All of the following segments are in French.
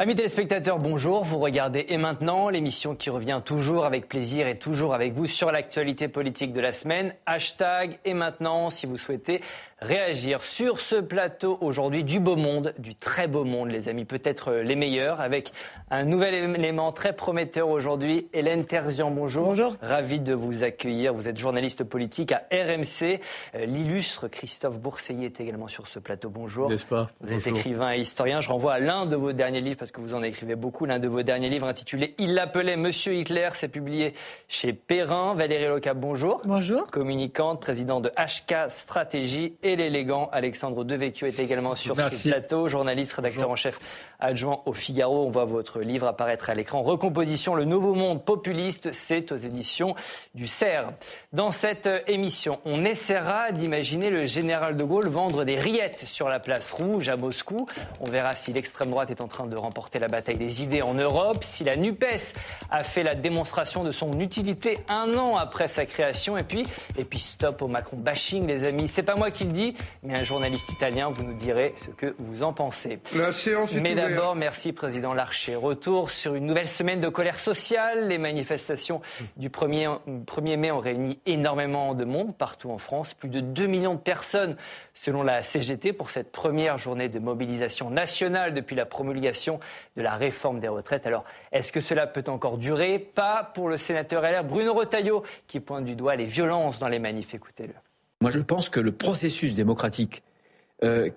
Amis téléspectateurs, bonjour. Vous regardez Et maintenant, l'émission qui revient toujours avec plaisir et toujours avec vous sur l'actualité politique de la semaine. Hashtag Et maintenant, si vous souhaitez réagir sur ce plateau aujourd'hui du beau monde, du très beau monde, les amis, peut-être les meilleurs, avec un nouvel élément très prometteur aujourd'hui. Hélène Terzian, bonjour. Bonjour. Ravi de vous accueillir. Vous êtes journaliste politique à RMC. Euh, l'illustre Christophe Bourseillet est également sur ce plateau. Bonjour. N'est-ce pas? Vous êtes écrivain et historien. Je renvoie à l'un de vos derniers livres, parce que vous en écrivez beaucoup, l'un de vos derniers livres intitulé Il l'appelait Monsieur Hitler. C'est publié chez Perrin. Valérie Loca, bonjour. Bonjour. Communicante, président de HK Stratégie et l'élégant Alexandre Devecchio est également sur ce plateau, journaliste, rédacteur en chef adjoint au Figaro. On voit votre livre apparaître à l'écran. Recomposition, le nouveau monde populiste, c'est aux éditions du CERF. Dans cette émission, on essaiera d'imaginer le général de Gaulle vendre des rillettes sur la place rouge à Moscou. On verra si l'extrême droite est en train de remporter la bataille des idées en Europe, si la NUPES a fait la démonstration de son utilité un an après sa création. Et puis, et puis stop au Macron bashing, les amis. C'est pas moi qui le dis, mais un journaliste italien. Vous nous direz ce que vous en pensez. La séance est Mais d'abord, merci Président Larcher. Retour sur une nouvelle semaine de colère sociale. Les manifestations du 1er, 1er mai ont réuni énormément de monde partout en France. Plus de 2 millions de personnes selon la CGT pour cette première journée de mobilisation nationale depuis la promulgation de la réforme des retraites. Alors, est-ce que cela peut encore durer? Pas pour le sénateur LR Bruno Retailleau qui pointe du doigt les violences dans les manifs. Écoutez-le. Moi, je pense que le processus démocratique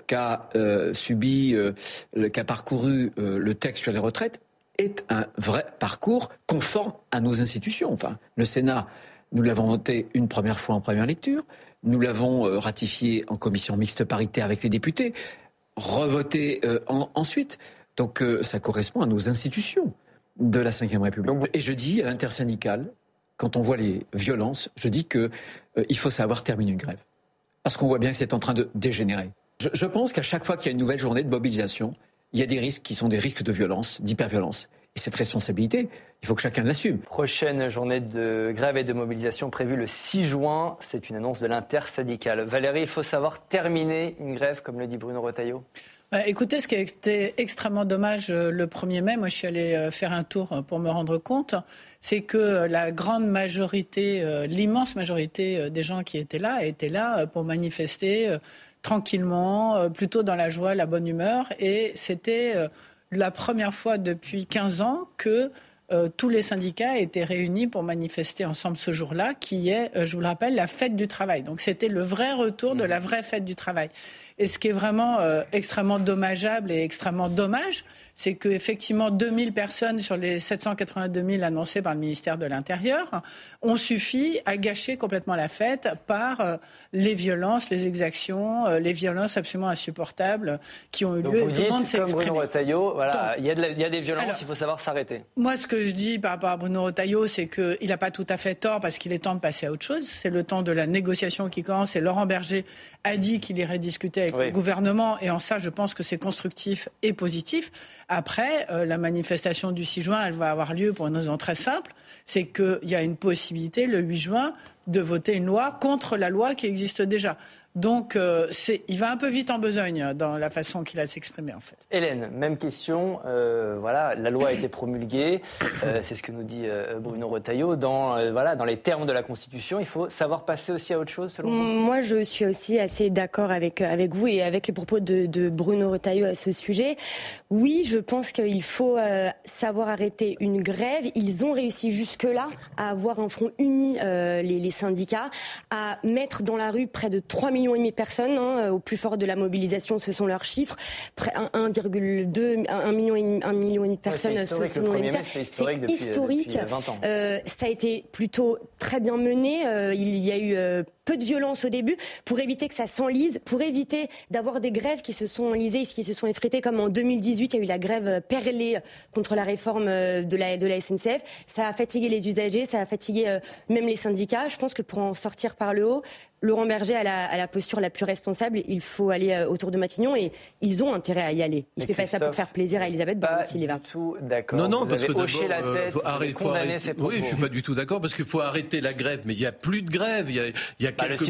qu'a euh, subi, euh, qu'a parcouru euh, le texte sur les retraites est un vrai parcours conforme à nos institutions. Enfin, le Sénat, nous l'avons voté une première fois en première lecture, nous l'avons euh, ratifié en commission mixte paritaire avec les députés, revoté euh, en, ensuite. Donc, ça correspond à nos institutions de la Ve République. Et je dis à l'intersyndicale, quand on voit les violences, je dis qu'il il faut savoir terminer une grève. Parce qu'on voit bien que c'est en train de dégénérer. Je, je pense qu'à chaque fois qu'il y a une nouvelle journée de mobilisation, il y a des risques qui sont des risques de violence, d'hyperviolence. Et cette responsabilité, il faut que chacun l'assume. Prochaine journée de grève et de mobilisation prévue le 6 juin. C'est une annonce de l'intersyndicale. Valérie, il faut savoir terminer une grève, comme le dit Bruno Retailleau bah, écoutez, ce qui a été extrêmement dommage euh, le 1er mai, moi je suis allé euh, faire un tour euh, pour me rendre compte, c'est que la grande majorité, l'immense majorité des gens qui étaient là étaient là pour manifester tranquillement, plutôt dans la joie, la bonne humeur. Et c'était la première fois depuis 15 ans que tous les syndicats étaient réunis pour manifester ensemble ce jour-là, qui est, je vous le rappelle, la fête du travail. Donc c'était le vrai retour de la vraie fête du travail. Et ce qui est vraiment euh, extrêmement dommageable et extrêmement dommage, c'est qu'effectivement 2000 personnes sur les 782 000 annoncées par le ministère de l'Intérieur ont suffi à gâcher complètement la fête par euh, les violences, les exactions, euh, les violences absolument insupportables qui ont eu Donc lieu. Vous Tout le monde comme Bruno. Retailleau, voilà, il y, a y des violences, alors- il faut savoir s'arrêter. Moi, ce que je dis par rapport à Bruno Retailleau, c'est qu'il n'a pas tout à fait tort parce qu'il est temps de passer à autre chose. C'est le temps de la négociation qui commence et Laurent Berger a dit qu'il irait discuter avec Oui. le gouvernement et en ça, je pense que c'est constructif et positif. Après, euh, la manifestation du 6 juin, elle va avoir lieu pour une raison très simple, c'est qu'il y a une possibilité le 8 juin de voter une loi contre la loi qui existe déjà. Donc, euh, il va un peu vite en besogne dans la façon qu'il a de s'exprimer, en fait. Hélène, même question. euh, voilà, la loi a été promulguée. euh, c'est ce que nous dit euh, Bruno Retailleau. Dans, euh, voilà, dans les termes de la Constitution, il faut savoir passer aussi à autre chose, selon vous? Moi, je suis aussi assez d'accord avec, avec vous et avec les propos de, de Bruno Retailleau à ce sujet. Oui, je pense qu'il faut euh, savoir arrêter une grève. Ils ont réussi jusque-là à avoir un front uni, euh, les, les syndicats, à mettre dans la rue près de 3 millions et demi de personnes. hein, au plus fort de la mobilisation, ce sont leurs chiffres. Près 1,2, 1 million, et demi- 1 million et demi de Ouais, personnes 1er mai, médias. c'est historique depuis, C'est historique. depuis 20 ans. Euh, ça a été plutôt très bien mené. Euh, il y a eu euh, peu de violence au début pour éviter que ça s'enlise, pour éviter d'avoir des grèves qui se sont enlisées, qui se sont effritées, comme en 2018, il y a eu la grève perlée contre la réforme euh, de la, de la SNCF. Ça a fatigué les usagers, ça a fatigué euh, même les syndicats. Je pense que pour en sortir par le haut, Laurent Berger a la, a la posture la plus responsable. Il faut aller euh, autour de Matignon et ils ont intérêt à y aller. Il ne fait pas ça pour faire plaisir à Elisabeth Borne s'il y va. du tout d'accord. Non, non, Vous parce avez que hoché la d'abord, euh, tête, faut arrêter- faut arrêter-. Oui, je suis pas du tout d'accord parce qu'il faut arrêter la grève, mais il y a plus de grève. Il y a, il y a bah, quelques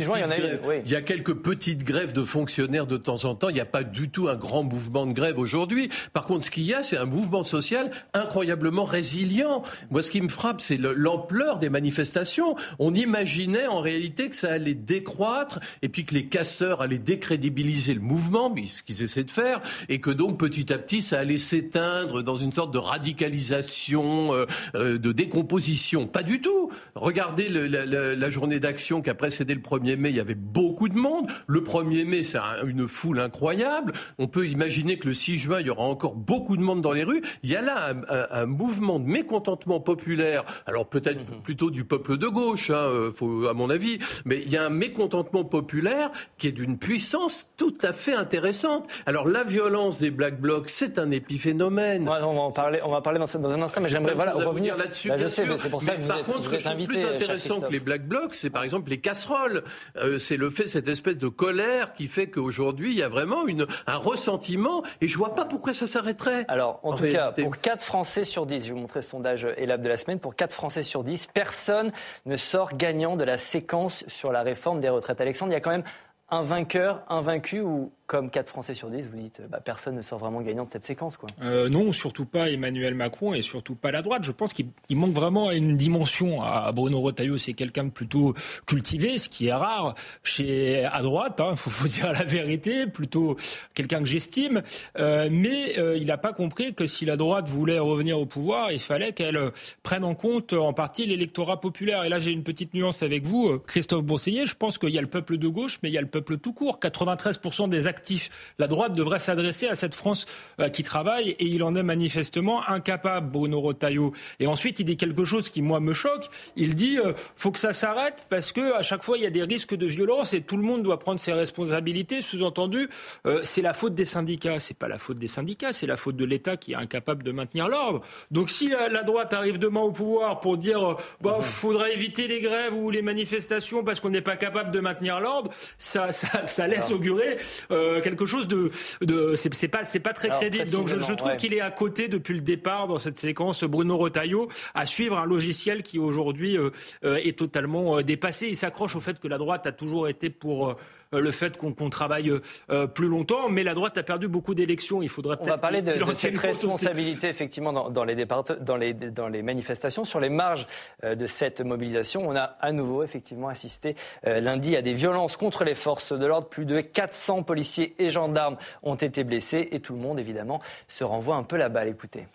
il y a quelques petites grèves de fonctionnaires de temps en temps. Il n'y a pas du tout un grand mouvement de grève aujourd'hui. Par contre, ce qu'il y a, c'est un mouvement social incroyablement résilient. Moi, ce qui me frappe, c'est l'ampleur des manifestations. On imaginait en réalité que ça allait décroître et puis que les casseurs allaient décrédibiliser le mouvement, ce qu'ils essaient de faire, et que donc petit à petit, ça allait s'éteindre dans une sorte de radicalisation, euh, euh, de décomposition. Pas du tout. Regardez le, la, la, journée d'action qui a précédé le 1er mai, il y avait beaucoup de monde. Le 1er mai, c'est une foule incroyable. On peut imaginer que le 6 juin, il y aura encore beaucoup de monde dans les rues. Il y a là un, mouvement de mécontentement populaire, alors peut-être mhm. plutôt du peuple de gauche, hein, euh, faut, à mon avis, mais il y a un mécontentement populaire qui est d'une puissance tout à fait intéressante. Alors la violence des Black Blocs, c'est un épiphénomène. on va en parler, on va parler dans, un instant, mais j'aimerais voilà, revenir là-dessus. Bah, je sais, mais c'est pour ça que par contre, ce que je trouve plus intéressant que les Black Blocs, c'est par exemple les casseroles. Euh, c'est le fait, cette espèce de colère qui fait qu'aujourd'hui, il y a vraiment une, un ressentiment, et je vois pas pourquoi ça s'arrêterait. Alors, en, tout cas, pour 4 Français sur 10, je vais vous montrer le sondage ELAB de la semaine, pour 4 Français sur 10, personne ne sort gagnant de la séquence sur la réforme des retraites. Alexandre, il y a quand même un vainqueur, un vaincu ou comme 4 Français sur 10, vous dites bah, personne ne sort vraiment gagnant de cette séquence quoi. Euh, non, surtout pas Emmanuel Macron et surtout pas la droite. Je pense qu'il manque vraiment une dimension à Bruno Retailleau. C'est quelqu'un de plutôt cultivé, ce qui est rare chez à droite. Il hein, faut, faut, dire la vérité. Plutôt quelqu'un que j'estime. Euh, mais euh, il n'a pas compris que si la droite voulait revenir au pouvoir, il fallait qu'elle prenne en compte en partie l'électorat populaire. Et là, j'ai une petite nuance avec vous, Christophe Bourseillet. Je pense qu'il y a le peuple de gauche, mais il y a le peuple tout court. 93% des actifs. La droite devrait s'adresser à cette France euh, qui travaille et il en est manifestement incapable, Bruno Rotaillot. Et ensuite, il dit quelque chose qui, moi, me choque. Il dit euh, faut que ça s'arrête parce que à chaque fois, il y a des risques de violence et tout le monde doit prendre ses responsabilités. Sous-entendu, euh, c'est la faute des syndicats. C'est pas la faute des syndicats, c'est la faute de l'État qui est incapable de maintenir l'ordre. Donc, si la, droite arrive demain au pouvoir pour dire bah, faudrait éviter les grèves ou les manifestations parce qu'on n'est pas capable de maintenir l'ordre, ça, ça, ça, laisse augurer euh, quelque chose de, de c'est pas c'est pas très crédible. Donc je, je trouve qu'il est à côté depuis le départ dans cette séquence Bruno Retailleau à suivre un logiciel qui aujourd'hui euh, euh, est totalement dépassé. Il s'accroche au fait que la droite a toujours été pour euh, le fait qu'on travaille euh, plus longtemps, mais la droite a perdu beaucoup d'élections. Il faudrait peut-être. On va parler de, cette responsabilité effectivement dans, les dans, les, dans les manifestations, sur les marges euh, de cette mobilisation. On a à nouveau effectivement assisté lundi à des violences contre les forces de l'ordre. Plus de 400 policiers et gendarmes ont été blessés et tout le monde évidemment se renvoie un peu la balle. Écoutez.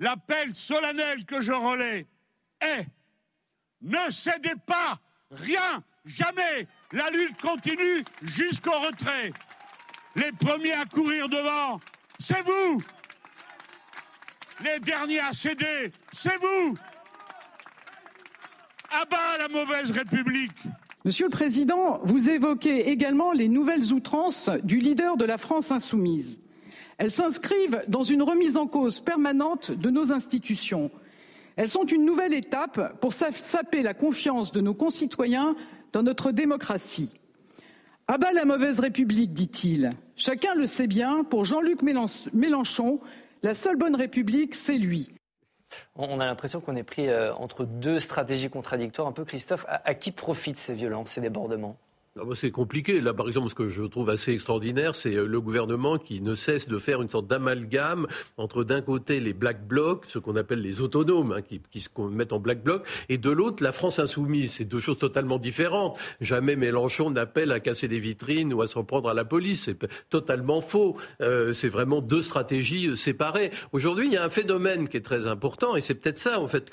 L'appel solennel que je relais est ne cédez pas rien Jamais La lutte continue jusqu'au retrait. Les premiers à courir devant, c'est vous Les derniers à céder, c'est vous Abat la mauvaise République Monsieur le Président, vous évoquez également les nouvelles outrances du leader de la France insoumise. Elles s'inscrivent dans une remise en cause permanente de nos institutions. Elles sont une nouvelle étape pour saper la confiance de nos concitoyens dans notre démocratie. À bas la mauvaise République, dit-il. Chacun le sait bien, pour Jean-Luc Mélenchon, la seule bonne République, c'est lui. On a l'impression qu'on est pris euh, entre deux stratégies contradictoires. Un peu, Christophe, à qui profitent ces violences, ces débordements? C'est compliqué. Là, par exemple, ce que je trouve assez extraordinaire, c'est euh, le gouvernement qui ne cesse de faire une sorte d'amalgame entre d'un côté les black blocs, ce qu'on appelle les autonomes, hein, qui, se mettent en black bloc, et de l'autre la France insoumise. C'est deux choses totalement différentes. Jamais Mélenchon n'appelle à casser des vitrines ou à s'en prendre à la police. C'est totalement faux. Euh, c'est vraiment deux stratégies euh, séparées. Aujourd'hui, il y a un phénomène qui est très important, et c'est peut-être ça, en fait,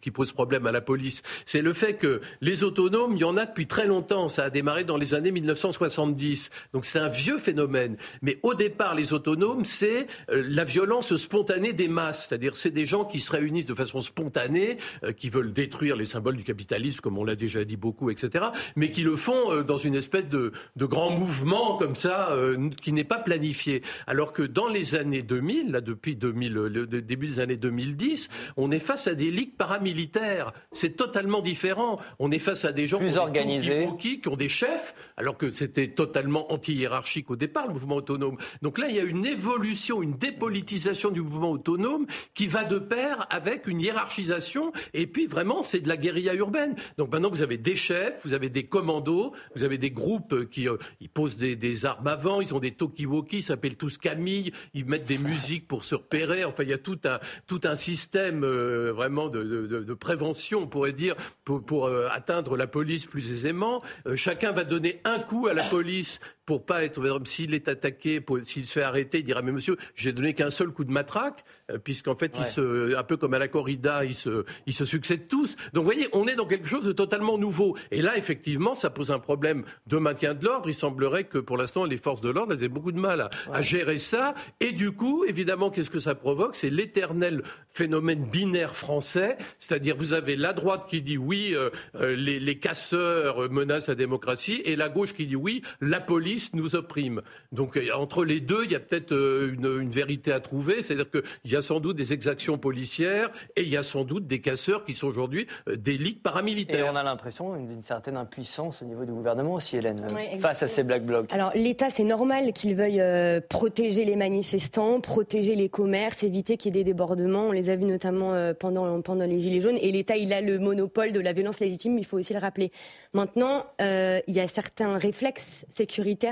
qui pose problème à la police. C'est le fait que les autonomes, il y en a depuis très longtemps. Ça a démarré dans les années 1970. Donc c'est un vieux phénomène. Mais au départ, les autonomes, c'est euh, la violence spontanée des masses. C'est-à-dire c'est des gens qui se réunissent de façon spontanée, euh, qui veulent détruire les symboles du capitalisme, comme on l'a déjà dit beaucoup, etc. Mais qui le font euh, dans une espèce de, de grand mouvement comme ça, qui n'est pas planifié. Alors que dans les années 2000, là depuis 2000, le début des années 2010, on est face à des ligues paramilitaires. C'est totalement différent. On est face à des gens plus organisés, qui ont des chefs, alors que c'était totalement anti-hiérarchique au départ, le mouvement autonome. Donc là, il y a une évolution, une dépolitisation du mouvement autonome qui va de pair avec une hiérarchisation. Et puis vraiment, c'est de la guérilla urbaine. Donc maintenant, vous avez des chefs, vous avez des commandos, vous avez des groupes qui euh, posent des, des, armes avant, ils ont des talkie-walkie, ils s'appellent tous Camille, ils mettent des musiques pour se repérer. Enfin, il y a tout un, tout un système euh, vraiment de, prévention, on pourrait dire, pour, pour euh, atteindre la police plus aisément. chacun va donner un coup à la police pour pas être, s'il est attaqué, s'il se fait arrêter, il dira mais monsieur, j'ai donné qu'un seul coup de matraque, euh, puisqu'en fait, il se, un peu comme à la corrida, ils se, ils se succèdent tous. Donc vous voyez, on est dans quelque chose de totalement nouveau. Et là, effectivement, ça pose un problème de maintien de l'ordre. Il semblerait que pour l'instant, les forces de l'ordre, elles aient beaucoup de mal à, gérer ça. Et du coup, évidemment, qu'est-ce que ça provoque? C'est l'éternel phénomène binaire français, c'est-à-dire vous avez la droite qui dit oui, euh, euh, les, les casseurs menacent la démocratie, et la gauche qui dit oui, la police nous opprime. Donc euh, entre les deux, il y a peut-être euh, une, vérité à trouver. C'est-à-dire qu'il y a sans doute des exactions policières et il y a sans doute des casseurs qui sont aujourd'hui euh, des ligues paramilitaires. Et on a l'impression d'une certaine impuissance au niveau du gouvernement aussi, Hélène, face à ces black blocs. Alors l'État, c'est normal qu'il veuille protéger les manifestants, protéger les commerces, éviter qu'il y ait des débordements. On les a vus notamment pendant, pendant les Gilets jaunes. Et l'État, il a le monopole de la violence légitime, il faut aussi le rappeler. Maintenant, il y a certains réflexes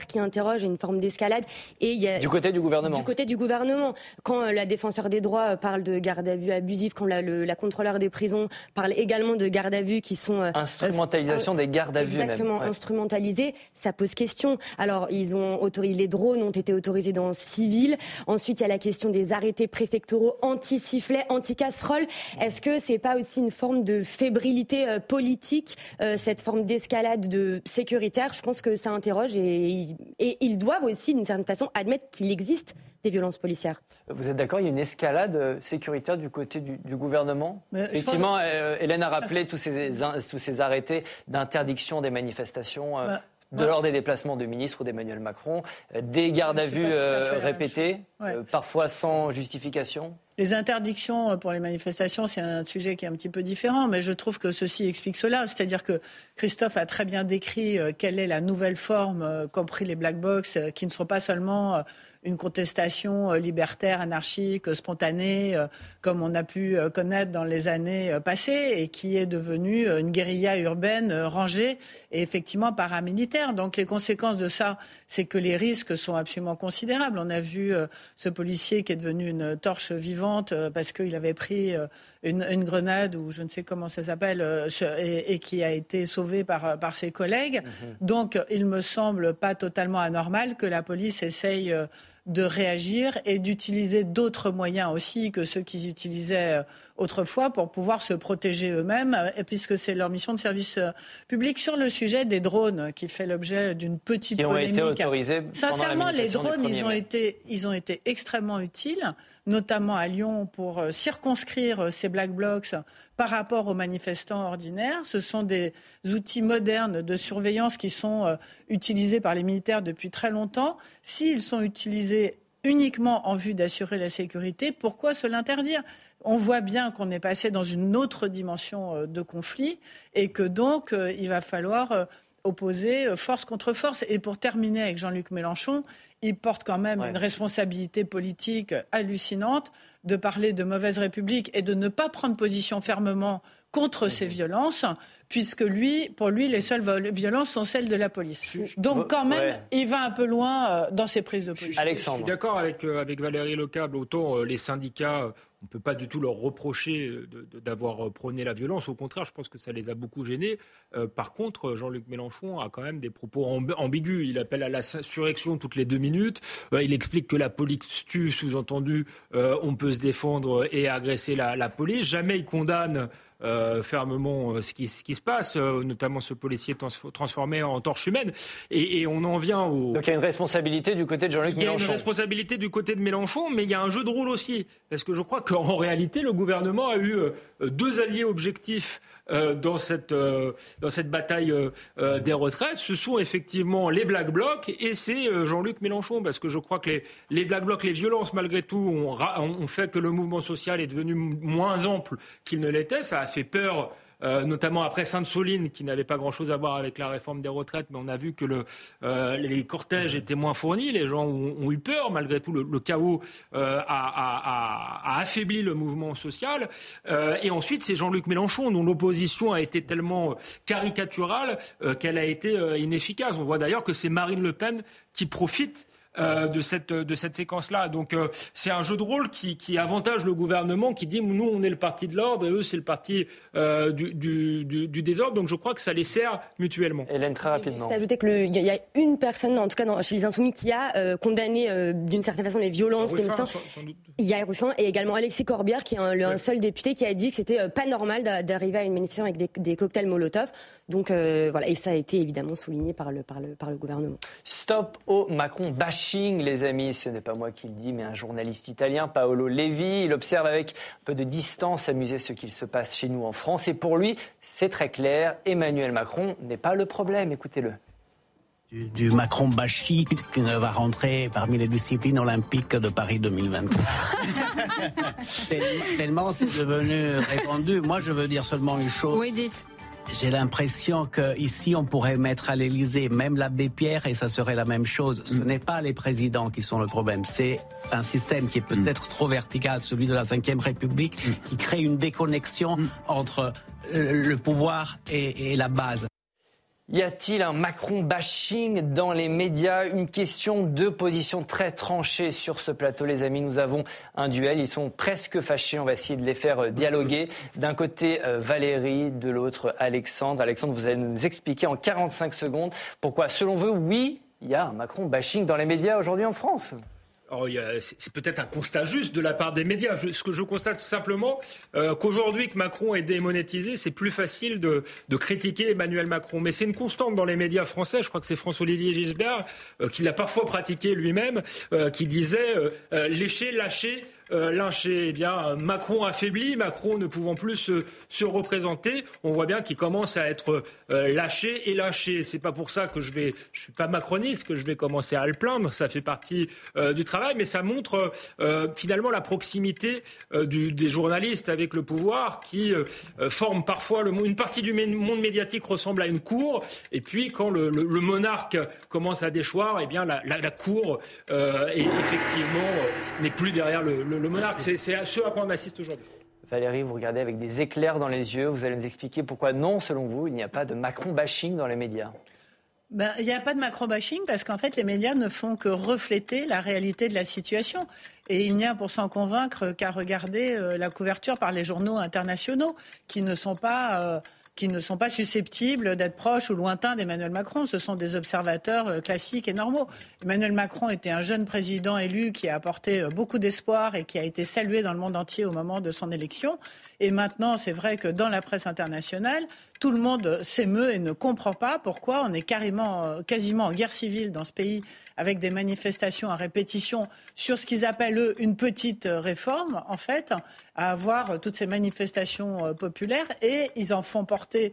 qui interroge une forme d'escalade. Et il y a, du côté du gouvernement. Du côté du gouvernement. Quand euh, la défenseur des droits euh, parle de garde à vue abusive, quand la, le, la contrôleur des prisons parle également de garde à vue qui sont... Euh, Instrumentalisation des gardes à vue Exactement, instrumentalisées, ça pose question. Alors, ils ont autorisé, les drones ont été autorisés dans civil. Ensuite, il y a la question des arrêtés préfectoraux anti-sifflet, anti-casserole. Est-ce que c'est pas aussi une forme de fébrilité politique, cette forme d'escalade de sécuritaire? Je pense que ça interroge et et, ils doivent aussi, d'une certaine façon, admettre qu'il existe des violences policières. Vous êtes d'accord Il y a une escalade euh, sécuritaire du côté du, gouvernement? Effectivement, euh, Hélène a rappelé tous ces, tous ces arrêtés d'interdiction des manifestations. Euh, bah, de l'ordre des déplacements de ministres ou d'Emmanuel Macron, des gardes à vue répétés, parfois sans justification. Les interdictions pour les manifestations, c'est un sujet qui est un petit peu différent, mais je trouve que ceci explique cela. C'est-à-dire que Christophe a très bien décrit quelle est la nouvelle forme, compris les black box, qui ne sont pas seulement une contestation euh, libertaire, anarchique, spontanée, euh, comme on a pu euh, connaître dans les années passées, et qui est devenue une guérilla urbaine rangée et effectivement paramilitaire. Donc les conséquences de ça, c'est que les risques sont absolument considérables. On a vu ce policier qui est devenu une torche vivante parce qu'il avait pris une, grenade ou je ne sais comment ça s'appelle et, qui a été sauvé par, par ses collègues. Mm-hmm. Donc il me semble pas totalement anormal que la police essaye de réagir et d'utiliser d'autres moyens aussi que ceux qu'ils utilisaient euh, autrefois pour pouvoir se protéger eux-mêmes, euh, puisque c'est leur mission de service euh, public. Sur le sujet des drones, qui fait l'objet d'une petite Qui ont été autorisés Sincèrement, les drones, ils ont, été, ils ont été extrêmement utiles, notamment à Lyon, pour circonscrire ces black blocs par rapport aux manifestants ordinaires. Ce sont des outils modernes de surveillance qui sont euh, utilisés par les militaires depuis très longtemps. S'ils sont utilisés uniquement en vue d'assurer la sécurité, pourquoi se l'interdire? On voit bien qu'on est passé dans une autre dimension euh, de conflit et que donc euh, il va falloir opposer force contre force. Et pour terminer avec Jean-Luc Mélenchon, il porte quand même une responsabilité politique hallucinante de parler de mauvaise république et de ne pas prendre position fermement contre ces violences, puisque lui, pour lui, les seules violences sont celles de la police. Donc quand même, il va un peu loin euh, dans ses prises de position. Alexandre. Je suis d'accord avec, euh, avec Valérie Lecable. Autant euh, les syndicats on ne peut pas du tout leur reprocher d'avoir prôné la violence. Au contraire, je pense que ça les a beaucoup gênés. par contre, Jean-Luc Mélenchon a quand même des propos ambigus. Il appelle à la surrection toutes les deux minutes. il explique que la police tue, sous-entendu, on peut se défendre et agresser la, la police. Jamais il condamne euh, fermement euh, ce qui, ce qui, se passe, euh, notamment ce policier transformé en torche humaine. Et, et, on en vient au. Donc il y a une responsabilité du côté de Jean-Luc Mélenchon. Il y a une responsabilité du côté de Mélenchon, mais il y a un jeu de rôle aussi. Parce que je crois qu'en réalité, le gouvernement a eu deux alliés objectifs dans, cette, euh, dans cette bataille euh, des retraites, ce sont effectivement les Black Blocs et c'est Jean-Luc Mélenchon, parce que je crois que les, les Black Blocs, les violences malgré tout, ont, ont, fait que le mouvement social est devenu moins ample qu'il ne l'était. Ça a fait peur euh, notamment après Sainte-Soline, qui n'avait pas grand-chose à voir avec la réforme des retraites, mais on a vu que euh, les cortèges étaient moins fournis, les gens ont, eu peur, malgré tout, le, chaos euh, a, affaibli le mouvement social. et ensuite, c'est Jean-Luc Mélenchon, dont l'opposition a été tellement caricaturale qu'elle a été inefficace. On voit d'ailleurs que c'est Marine Le Pen qui profite euh, de cette, de cette séquence-là. Donc euh, c'est un jeu de rôle qui, qui, avantage le gouvernement, qui dit nous on est le parti de l'ordre et eux c'est le parti euh, du, du, du, désordre. Donc je crois que ça les sert mutuellement. Hélène, très rapidement. Juste ajouter qu'il y, a une personne, en tout cas dans, chez les Insoumis, qui a condamné d'une certaine façon les violences. Ruffin, Il y a Ruffin et également Alexis Corbière, qui est un, seul député qui a dit que c'était pas normal d'arriver à une manifestation avec des, des cocktails Molotov. Donc voilà, et ça a été évidemment souligné par le, par le, par le gouvernement. Stop au Macron bashing, les amis. Ce n'est pas moi qui le dis, mais un journaliste italien, Paolo Levi. Il observe avec un peu de distance, amusé ce qu'il se passe chez nous en France. Et pour lui, c'est très clair, Emmanuel Macron n'est pas le problème. Écoutez-le. Du, Macron bashing qui va rentrer parmi les disciplines olympiques de Paris 2023. tellement c'est devenu répandu. Moi, je veux dire seulement une chose. Oui, dites. J'ai l'impression qu'ici, on pourrait mettre à l'Élysée même l'abbé Pierre et ça serait la même chose. Ce mm. n'est pas les présidents qui sont le problème, c'est un système qui est peut-être trop vertical, celui de la Ve République, mm. qui crée une déconnexion mm. entre euh, le pouvoir et la base. Y a-t-il un Macron bashing dans les médias? Une question, de position très tranchées sur ce plateau, les amis. Nous avons un duel. Ils sont presque fâchés. On va essayer de les faire euh, dialoguer. D'un côté, euh, Valérie, de l'autre, Alexandre. Alexandre, vous allez nous expliquer en 45 secondes pourquoi, selon vous, oui, il y a un Macron bashing dans les médias aujourd'hui en France. Oh, c'est peut-être un constat juste de la part des médias. ce que je constate simplement, euh, qu'aujourd'hui que Macron est démonétisé, c'est plus facile de, critiquer Emmanuel Macron. Mais c'est une constante dans les médias français. Je crois que c'est François-Olivier Gisbert euh, qui l'a parfois pratiqué lui-même, euh, qui disait lécher, lâcher. Euh, lynché. Eh bien, Macron affaibli, Macron ne pouvant plus se, représenter, on voit bien qu'il commence à être euh, lâché et lâché. C'est pas pour ça que je vais, je suis pas macroniste, que je vais commencer à le plaindre. Ça fait partie euh, du travail, mais ça montre finalement la proximité des journalistes avec le pouvoir, qui forment parfois une partie du monde médiatique ressemble à une cour, et puis quand le, monarque commence à déchoir, eh bien la, cour est effectivement n'est plus derrière le, monarque. C'est ce à quoi on assiste aujourd'hui. Valérie, vous regardez avec des éclairs dans les yeux. Vous allez nous expliquer pourquoi non, selon vous, il n'y a pas de Macron bashing dans les médias. Ben, il n'y a pas de Macron bashing parce qu'en fait, les médias ne font que refléter la réalité de la situation. Et il n'y a pour s'en convaincre qu'à regarder euh, la couverture par les journaux internationaux qui ne sont pas. Euh, qui ne sont pas susceptibles d'être proches ou lointains d'Emmanuel Macron. Ce sont des observateurs euh, classiques et normaux. Emmanuel Macron était un jeune président élu qui a apporté euh, beaucoup d'espoir et qui a été salué dans le monde entier au moment de son élection. Et maintenant, c'est vrai que dans la presse internationale, tout le monde s'émeut et ne comprend pas pourquoi on est carrément, euh, quasiment en guerre civile dans ce pays avec des manifestations à répétition sur ce qu'ils appellent, eux, une petite euh, réforme, en fait, à avoir toutes ces manifestations euh, populaires et ils en font porter,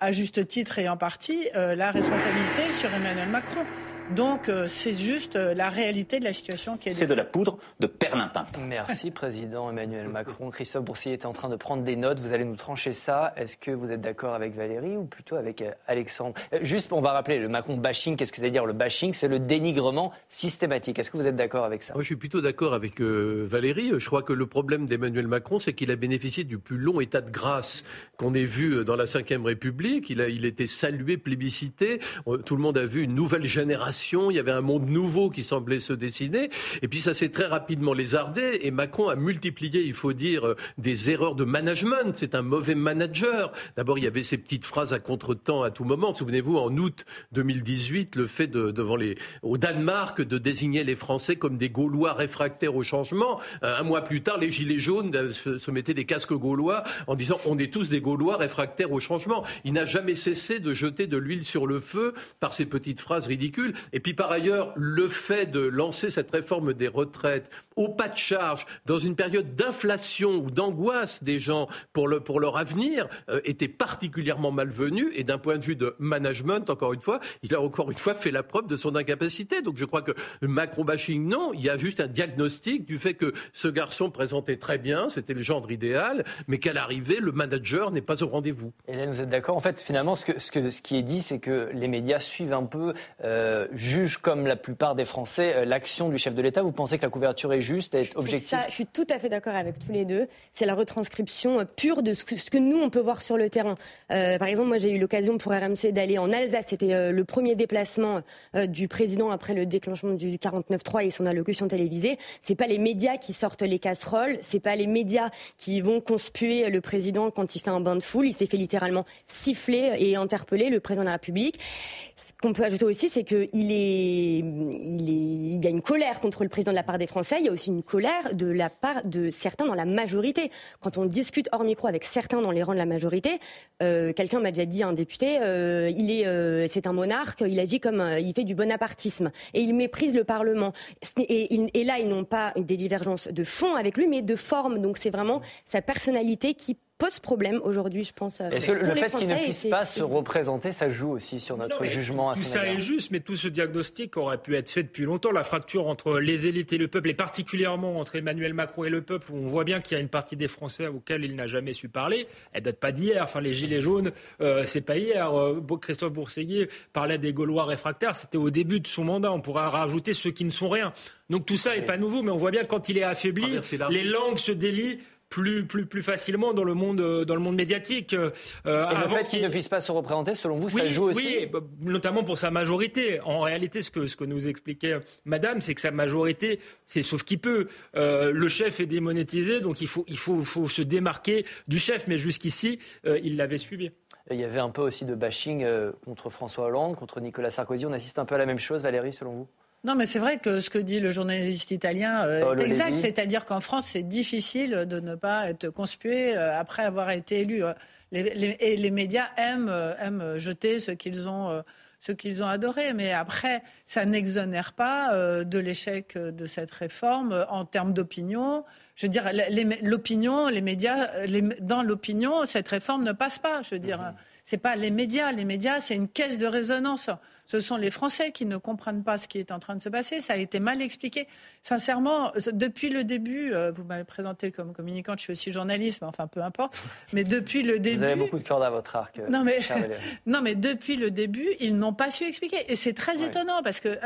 à juste titre et en partie, la responsabilité sur Emmanuel Macron. Donc euh, c'est juste euh, la réalité de la situation qui est. C'est de la poudre de perlimpin. Merci président Emmanuel Macron. Christophe Boursier est en train de prendre des notes. Vous allez nous trancher ça. Est-ce que vous êtes d'accord avec Valérie ou plutôt avec euh, Alexandre? Juste, on va rappeler le Macron bashing. Qu'est-ce que ça veut dire le bashing? C'est le dénigrement systématique. Est-ce que vous êtes d'accord avec ça? Moi, je suis plutôt d'accord avec Valérie. Je crois que le problème d'Emmanuel Macron, c'est qu'il a bénéficié du plus long état de grâce qu'on ait vu dans la Ve République. Il a, il était salué, plébiscité. Tout le monde a vu une nouvelle génération il y avait un monde nouveau qui semblait se dessiner. Et puis ça s'est très rapidement lézardé et Macron a multiplié, il faut dire, euh, des erreurs de management. C'est un mauvais manager. D'abord, il y avait ces petites phrases à contretemps à tout moment. Souvenez-vous, en août 2018, le fait de, devant les, au Danemark de désigner les Français comme des Gaulois réfractaires au changement. Euh, un mois plus tard, les Gilets jaunes euh, se, mettaient des casques gaulois en disant on est tous des Gaulois réfractaires au changement. Il n'a jamais cessé de jeter de l'huile sur le feu par ces petites phrases ridicules. Et puis par ailleurs, le fait de lancer cette réforme des retraites au pas de charge, dans une période d'inflation ou d'angoisse des gens pour, le, pour leur avenir, euh, était particulièrement malvenu. Et d'un point de vue de management, encore une fois, il a encore une fois fait la preuve de son incapacité. Donc je crois que macro-bashing, non, il y a juste un diagnostic du fait que ce garçon présentait très bien, c'était le genre idéal, mais qu'à l'arrivée, le manager n'est pas au rendez-vous. Hélène, vous êtes d'accord? En fait, finalement, ce, que, ce, que, ce qui est dit, c'est que les médias suivent un peu, euh, jugent comme la plupart des Français euh, l'action du chef de l'État. Vous pensez que la couverture est juste, est objective Je suis tout à fait d'accord avec tous les deux. C'est la retranscription euh, pure de ce que, ce que, nous, on peut voir sur le terrain. Euh, par exemple, moi, j'ai eu l'occasion pour RMC d'aller en Alsace. C'était le premier déplacement du président après le déclenchement du 49.3 et son allocution télévisée. C'est pas les médias qui sortent les casseroles, c'est pas les médias qui vont conspuer le président quand il fait un bain de foule. Il s'est fait littéralement siffler et interpeller le président de la République. Ce qu'on peut ajouter aussi, c'est qu'il il y a une colère contre le président de la part des Français. Il y a aussi une colère de la part de certains dans la majorité. Quand on discute hors micro avec certains dans les rangs de la majorité, euh, quelqu'un m'a déjà dit, un député, euh, il est, euh, c'est un monarque. Il agit comme, il fait du bonapartisme et il méprise le Parlement. Et, et, et là, ils n'ont pas des divergences de fond avec lui, mais de forme. Donc c'est vraiment sa personnalité qui pose problème aujourd'hui, je pense. Euh, Est-ce que le fait qu'il ne puisse pas se représenter, ça joue aussi sur notre non, jugement à Tout ça est juste, mais tout ce diagnostic aurait pu être fait depuis longtemps. La fracture entre les élites et le peuple, et particulièrement entre Emmanuel Macron et le peuple, où on voit bien qu'il y a une partie des Français auxquels il n'a jamais su parler. Elle date pas d'hier. Enfin, les gilets jaunes, euh, c'est pas hier. Euh, Christophe Bourseguier parlait des Gaulois réfractaires. C'était au début de son mandat. On pourrait rajouter ceux qui ne sont rien. Donc tout ça est pas nouveau, mais on voit bien quand il est affaibli, les langues se délient plus, plus, plus facilement dans le monde, euh, dans le monde médiatique. Euh, Et le fait qu'il ne puisse pas se représenter, selon vous, oui, ça joue aussi Oui, bah, notamment pour sa majorité. En réalité, ce que, ce que nous expliquait Madame, c'est que sa majorité, c'est sauf qu'il peut. Euh, le chef est démonétisé, donc il faut, il faut, faut se démarquer du chef. Mais jusqu'ici, euh, il l'avait suivi. Il y avait un peu aussi de bashing contre François Hollande, contre Nicolas Sarkozy. On assiste un peu à la même chose, Valérie, selon vous? Non, mais c'est vrai que ce que dit le journaliste italien euh, est exact. C'est-à-dire qu'en France, c'est difficile de ne pas être conspué euh, après avoir été élu. Les, les, et les médias aiment, euh, aiment jeter ce qu'ils ont. Euh, ce qu'ils ont adoré. Mais après, ça n'exonère pas euh, de l'échec de cette réforme euh, en termes d'opinion. Je veux dire, l'opinion, les médias, les, dans l'opinion, cette réforme ne passe pas. Je veux dire, mmh. c'est pas les médias. Les médias, c'est une caisse de résonance. Ce sont les Français qui ne comprennent pas ce qui est en train de se passer. Ça a été mal expliqué. Sincèrement, depuis le début, euh, vous m'avez présenté comme communicante, je suis aussi journaliste, mais enfin peu importe. Mais depuis le début, vous avez beaucoup de cordes à votre arc. Non mais non mais depuis le début, ils n'ont pas su expliquer. Et c'est très ouais. étonnant parce que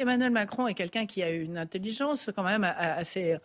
Emmanuel Macron est quelqu'un qui a une intelligence quand même assez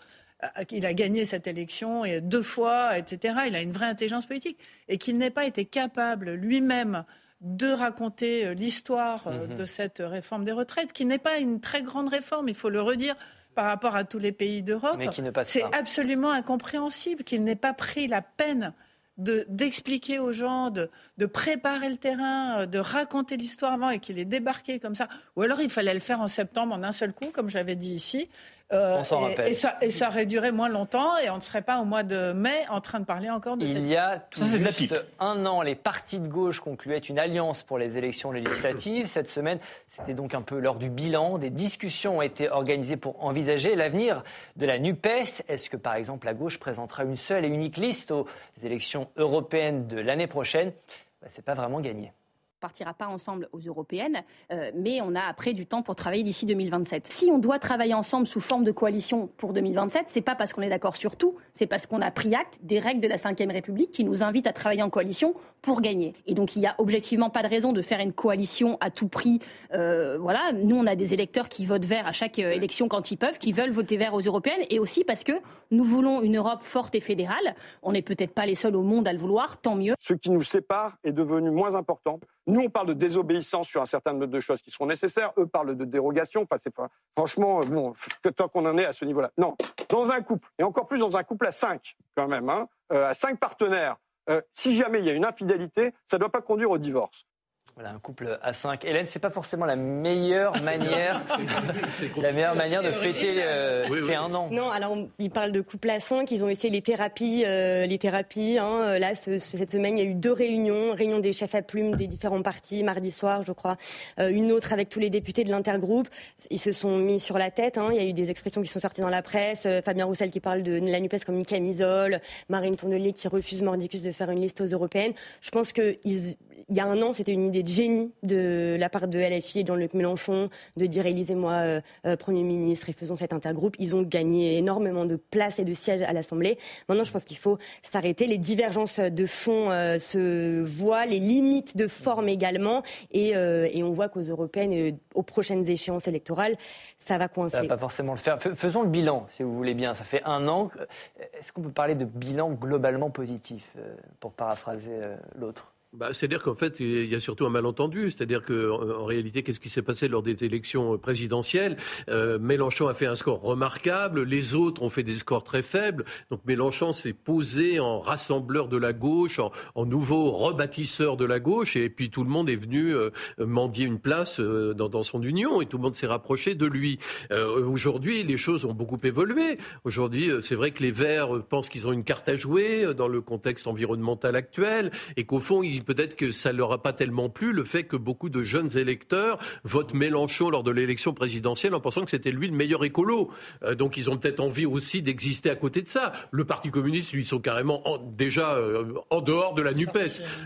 qu'il a gagné cette élection et deux fois, etc. Il a une vraie intelligence politique et qu'il n'ait pas été capable lui-même de raconter l'histoire mm-hmm. de cette réforme des retraites, qui n'est pas une très grande réforme, il faut le redire par rapport à tous les pays d'Europe. C'est absolument incompréhensible qu'il n'ait pas pris la peine d'expliquer aux gens, de, de, préparer le terrain, de raconter l'histoire avant et qu'il ait débarqué comme ça. Ou alors il fallait le faire en septembre en un seul coup, comme j'avais dit ici. Euh, et, et, ça, et, ça, aurait duré moins longtemps et on ne serait pas au mois de mai en train de parler encore de Il cette... y a tout ça, juste un an, les partis de gauche concluaient une alliance pour les élections législatives. Cette semaine, c'était donc un peu l'heure du bilan. Des discussions ont été organisées pour envisager l'avenir de la NUPES. Est-ce que, par exemple, la gauche présentera une seule et unique liste aux élections européennes de l'année prochaine? Ben, C'est pas vraiment gagné partira pas ensemble aux européennes, euh, mais on a après du temps pour travailler d'ici 2027. Si on doit travailler ensemble sous forme de coalition pour 2027, c'est pas parce qu'on est d'accord sur tout, c'est parce qu'on a pris acte des règles de la Ve République qui nous invitent à travailler en coalition pour gagner. Et donc il y a objectivement pas de raison de faire une coalition à tout prix. Euh, voilà, nous on a des électeurs qui votent vert à chaque euh, élection quand ils peuvent, qui veulent voter vert aux européennes, et aussi parce que nous voulons une Europe forte et fédérale. On n'est peut-être pas les seuls au monde à le vouloir, tant mieux. Ce qui nous sépare est devenu moins important. Nous, on parle de désobéissance sur un certain nombre de choses qui seront nécessaires. Eux parlent de dérogation. Franchement, bon, tant qu'on en est à ce niveau-là. Non. Dans un couple, et encore plus dans un couple à cinq, quand même, hein, euh, à cinq partenaires, euh, si jamais il y a une infidélité, ça ne doit pas conduire au divorce. Voilà, un couple à 5. Hélène, c'est pas forcément la meilleure manière, la meilleure manière de fêter euh, ces un an. Non, alors ils parlent de couple à 5. Ils ont essayé les thérapies, euh, les thérapies. Hein. Là, cette semaine, il y a eu deux réunions, réunion des chefs à plumes des différents partis, mardi soir, je crois, euh, une autre avec tous les députés de l'intergroupe. Ils se sont mis sur la tête. Hein. Il y a eu des expressions qui sont sorties dans la presse. Fabien Roussel qui parle de la Nupes comme une camisole, Marine Tournelier qui refuse mordicus de faire une liste aux européennes. Je pense que il y a un an, c'était une idée de génie de la part de LFI et de Jean-Luc Mélenchon de dire élisez-moi euh, euh, Premier ministre et faisons cet intergroupe. Ils ont gagné énormément de places et de sièges à l'Assemblée. Maintenant, je pense qu'il faut s'arrêter. Les divergences de fond euh, se voient, les limites de forme également. Et, et on voit qu'aux européennes et aux prochaines échéances électorales, ça va coincer. Ça va pas forcément le faire. Faisons le bilan, si vous voulez bien. Ça fait un an. Est-ce qu'on peut parler de bilan globalement positif, pour paraphraser l'autre? Bah, C'est-à-dire qu'en fait, il y a surtout un malentendu. C'est-à-dire qu'en en réalité, qu'est-ce qui s'est passé lors des élections présidentielles? Euh, Mélenchon a fait un score remarquable, les autres ont fait des scores très faibles. Donc Mélenchon s'est posé en rassembleur de la gauche, en, nouveau rebâtisseur de la gauche, et puis tout le monde est venu euh, mendier une place euh, dans, dans, son union, et tout le monde s'est rapproché de lui. Euh, aujourd'hui, les choses ont beaucoup évolué. Aujourd'hui, c'est vrai que les Verts pensent qu'ils ont une carte à jouer dans le contexte environnemental actuel, et qu'au fond, ils peut-être que ça leur a pas tellement plu le fait que beaucoup de jeunes électeurs votent Mélenchon lors de l'élection présidentielle en pensant que c'était lui le meilleur écolo. Euh, donc ils ont peut-être envie aussi d'exister à côté de ça. Le Parti communiste, lui, ils sont carrément déjà euh, en dehors de la Nupes.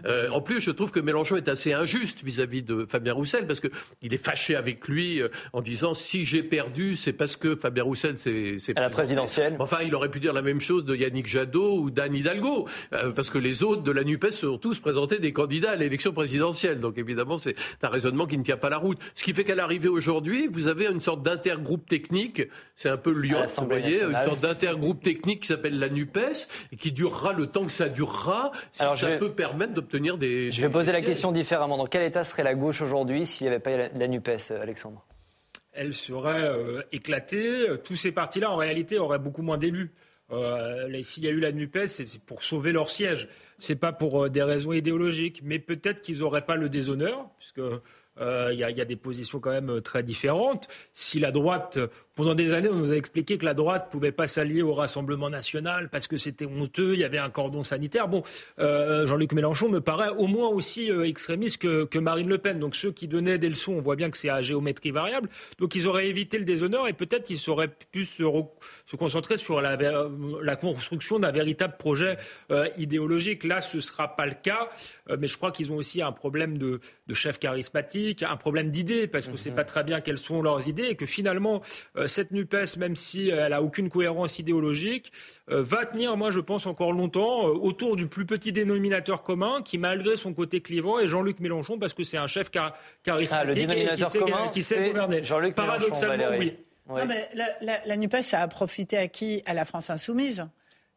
Euh, en plus, je trouve que Mélenchon est assez injuste vis-à-vis de Fabien Roussel parce que il est fâché avec lui en disant si j'ai perdu, c'est parce que Fabien Roussel c'est à la présidentielle. Enfin, il aurait pu dire la même chose de Yannick Jadot ou d'Anne Hidalgo parce que les autres de la Nupes sont tous présentés des candidats à l'élection présidentielle. Donc évidemment, c'est un raisonnement qui ne tient pas la route. Ce qui fait qu'à l'arrivée aujourd'hui, vous avez une sorte d'intergroupe technique. C'est un peu Lyon, vous voyez, une sorte d'intergroupe technique qui s'appelle la NUPES et qui durera le temps que ça durera. Si Alors, ça peut permettre d'obtenir des. Je vais poser la question différemment. Dans quel état serait la gauche aujourd'hui s'il n'y avait pas la NUPES, Alexandre? Elle serait euh, éclatée. Tous ces partis-là, en réalité, auraient beaucoup moins d'élus. Euh, S'il y a eu la NUPES, c'est pour sauver leur siège. C'est pas pour euh, des raisons idéologiques, mais peut-être qu'ils n'auraient pas le déshonneur, puisque euh, il y, a des positions quand même euh, très différentes. Si la droite pendant des années, on nous a expliqué que la droite ne pouvait pas s'allier au Rassemblement national parce que c'était honteux, il y avait un cordon sanitaire. Bon, euh, Jean-Luc Mélenchon me paraît au moins aussi euh, extrémiste que, Marine Le Pen. Donc ceux qui donnaient des leçons, on voit bien que c'est à géométrie variable. Donc ils auraient évité le déshonneur et peut-être qu'ils auraient pu se, concentrer sur la, construction d'un véritable projet euh, idéologique. Là, ce ne sera pas le cas. mais je crois qu'ils ont aussi un problème de, chef charismatique, un problème d'idées parce que c'est mhm. pas très bien quelles sont leurs idées et que finalement euh, cette NUPES, même si elle a aucune cohérence idéologique, euh, va tenir, moi je pense, encore longtemps euh, autour du plus petit dénominateur commun qui, malgré son côté clivant, est Jean-Luc Mélenchon parce que c'est un chef charismatique ah, et qui commun, qui sait gouverner. Paradoxalement, oui. Non, mais la, la, la NUPES a profité à qui? À la France insoumise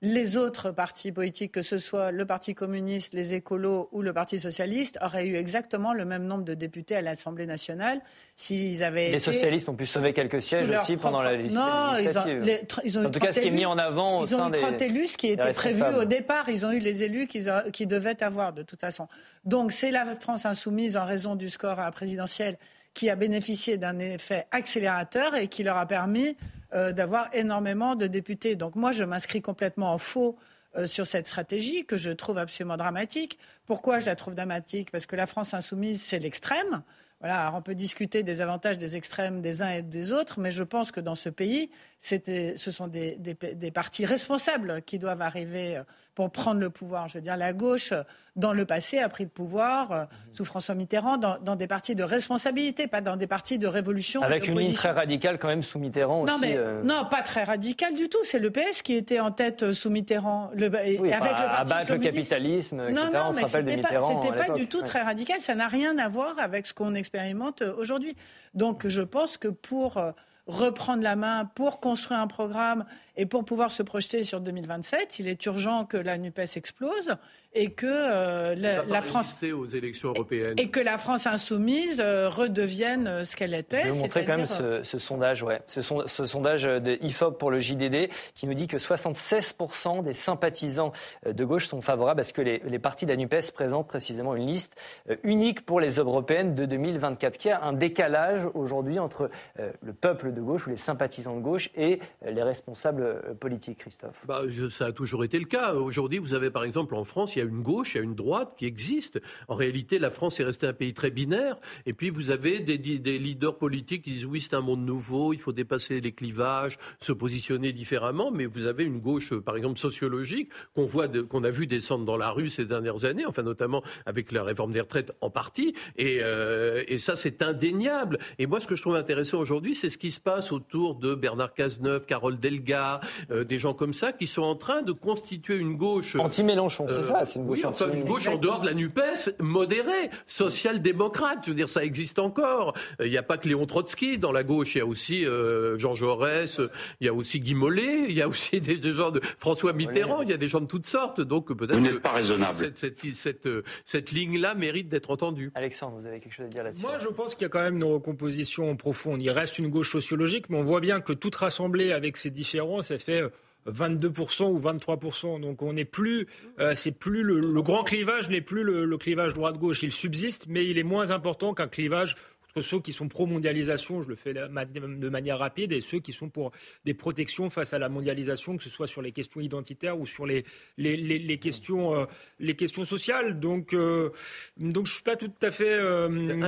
les autres partis politiques, que ce soit le Parti communiste, les écolos ou le Parti socialiste, auraient eu exactement le même nombre de députés à l'Assemblée nationale s'ils avaient. Les socialistes ont pu sauver quelques sièges aussi pendant la législative. Non, ils ont, en tout cas, ce qui est mis en avant au Ils ont eu 30 élus, ce qui était prévu au départ. Ils ont eu les élus qu'ils devaient avoir de toute façon. Donc c'est la France insoumise en raison du score à la présidentielle qui a bénéficié d'un effet accélérateur et qui leur a permis euh, d'avoir énormément de députés. Donc moi, je m'inscris complètement en faux euh, sur cette stratégie que je trouve absolument dramatique. Pourquoi je la trouve dramatique? Parce que la France insoumise, c'est l'extrême. Voilà, on peut discuter des avantages des extrêmes des uns et des autres, mais je pense que dans ce pays, ce sont des, des, partis responsables qui doivent arriver euh, pour prendre le pouvoir. Je veux dire, la gauche, dans le passé, a pris le pouvoir euh, sous François Mitterrand dans, des partis de responsabilité, pas dans des partis de révolution. Avec une ligne très radicale quand même sous Mitterrand non, aussi. Mais, euh. Non, pas très radicale du tout. C'est le PS qui était en tête sous Mitterrand. Le, avec le parti le capitalisme, etc. Non, non, on mais ce C'était pas, du tout très radical. Ça n'a rien à voir avec ce qu'on expérimente aujourd'hui. Donc je pense que pour reprendre la main pour construire un programme Et pour pouvoir se projeter sur 2027, il est urgent que la NUPES explose et que euh, la, France aux élections européennes et que la France insoumise euh, redevienne euh, ce qu'elle était. Je vais montrer quand même ce, sondage, ouais, ce, ce, sondage de Ifop pour le JDD qui nous dit que 76% des sympathisants de gauche sont favorables à ce que les, les partis d'Anupes présentent précisément une liste unique pour les européennes de 2024. Qui a un décalage aujourd'hui entre le peuple de gauche ou les sympathisants de gauche et les responsables politiques, Christophe. Bah, ça a toujours été le cas. Aujourd'hui, vous avez par exemple en France, il y a une gauche, il y a une droite qui existe. En réalité, la France est restée un pays très binaire. Et puis, vous avez des, des leaders politiques qui disent oui, c'est un monde nouveau, il faut dépasser les clivages, se positionner différemment. Mais vous avez une gauche, par exemple, sociologique, qu'on voit, qu'on a vu descendre dans la rue ces dernières années, enfin, notamment avec la réforme des retraites en partie. Et, euh, et ça, c'est indéniable. Et moi, ce que je trouve intéressant aujourd'hui, c'est ce qui se passe autour de Bernard Cazeneuve, Carole Delga, euh, des gens comme ça, qui sont en train de constituer une gauche. Anti-Mélenchon, c'est euh, ça une gauche, une gauche en dehors de la NUPES, modérée, social-démocrate. Je veux dire, ça existe encore. Il n'y a pas que Léon Trotsky dans la gauche. Il y a aussi euh, Jean Jaurès, il y a aussi Guy Mollet, il y a aussi des, gens de François Mitterrand, il y a des gens de toutes sortes. Donc peut-être vous pas raisonnable. Cette, cette, cette, cette ligne-là mérite d'être entendue. Alexandre, vous avez quelque chose à dire là-dessus Moi, je pense qu'il y a quand même une recomposition profonde. Il reste une gauche sociologique, mais on voit bien que toute rassemblée avec ces différents, ça fait 22% ou 23%. Donc on n'est plus, euh, c'est plus le, grand clivage n'est plus le, clivage droite-gauche. Il subsiste, mais il est moins important qu'un clivage entre ceux qui sont pro-mondialisation, je le fais de manière rapide, et ceux qui sont pour des protections face à la mondialisation, que ce soit sur les questions identitaires ou sur les, les, questions, euh, les questions sociales. Donc, euh, donc je ne suis pas tout à fait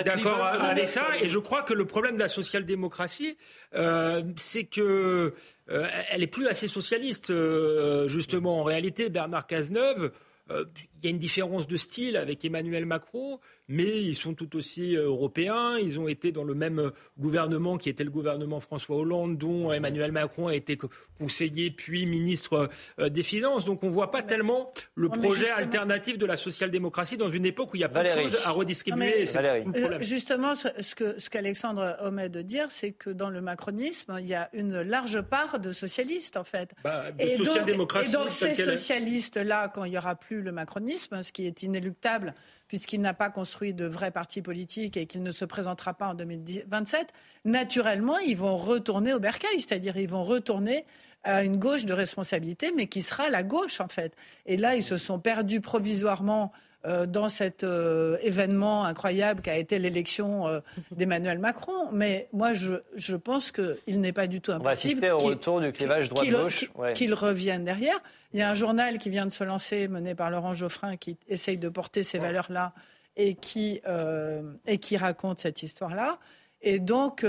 d'accord avec ça. Et je crois que le problème de la social-démocratie, c'est que euh, elle est plus assez socialiste, euh, justement. En réalité, Bernard Cazeneuve, euh, il y a une différence de style avec Emmanuel Macron mais ils sont tout aussi euh, européens. Ils ont été dans le même euh, gouvernement qui était le gouvernement François Hollande, dont Emmanuel Macron a été conseiller puis ministre euh, des Finances. Donc on ne voit pas tellement le projet alternatif de la social-démocratie dans une époque où il y a pas de choses à redistribuer. justement, ce que ce qu'Alexandre omet de dire, c'est que dans le macronisme, il y a une large part de socialistes, en fait. Bah, et, donc, et donc ces socialistes-là, quand il n'y aura plus le macronisme, ce qui est inéluctable, puisqu'il n'a pas construit de vrai parti politique et qu'il ne se présentera pas en 2027, naturellement, ils vont retourner au bercail, c'est-à-dire ils vont retourner à une gauche de responsabilité, mais qui sera la gauche, en fait. Et là, ils se sont perdus provisoirement dans cet euh, événement incroyable qu'a été l'élection euh, d'Emmanuel Macron. Mais moi, je, je pense qu'il n'est pas du tout impossible. On va assister au retour du clivage droite-gauche. Qu'il revienne derrière. Il y a un journal qui vient de se lancer, mené par Laurent Geoffrin, qui essaye de porter ces valeurs-là et, qui et qui raconte cette histoire-là. Et donc,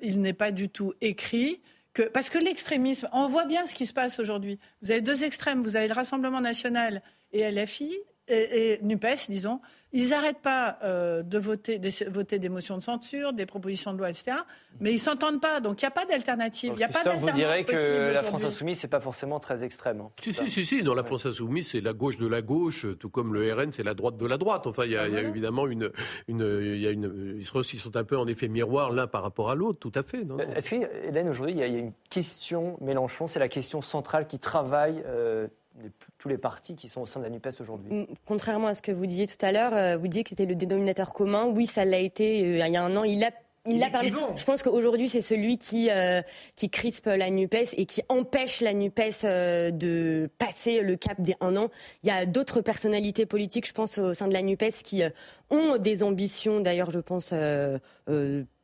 il n'est pas du tout écrit. Que, parce que l'extrémisme, on voit bien ce qui se passe aujourd'hui. Vous avez deux extrêmes. Vous avez le Rassemblement national et LFI, et, NUPES, disons, ils n'arrêtent pas euh, de voter des, voter des motions de censure, des propositions de loi, etc. Mais ils s'entendent pas, donc il n'y a pas d'alternative. Il y a pas vous direz que la France insoumise, c'est pas forcément très extrême. Hein. Si, si, si, si, dans la France insoumise, c'est la gauche de la gauche, tout comme le RN, c'est la droite de la droite. Enfin, il y a, y a évidemment une, une, y a une, ils sont un peu en effet miroir l'un par rapport à l'autre, tout à fait. Est-ce qu'Hélène, aujourd'hui, il y, a une question Mélenchon, c'est la question centrale qui travaille. Euh, tous les partis qui sont au sein de la NUPES aujourd'hui. Mm, contrairement à ce que vous disiez tout à l'heure, euh, vous disiez que c'était le dénominateur commun. Oui, ça l'a été euh, il y a un an. Il a il l'a parlé. Je pense qu'aujourd'hui, c'est celui qui, euh, qui crispe la NUPES et qui empêche la NUPES de passer le cap des un an. Il y a d'autres personnalités politiques, je pense, au sein de la NUPES qui ont des ambitions, d'ailleurs, je pense,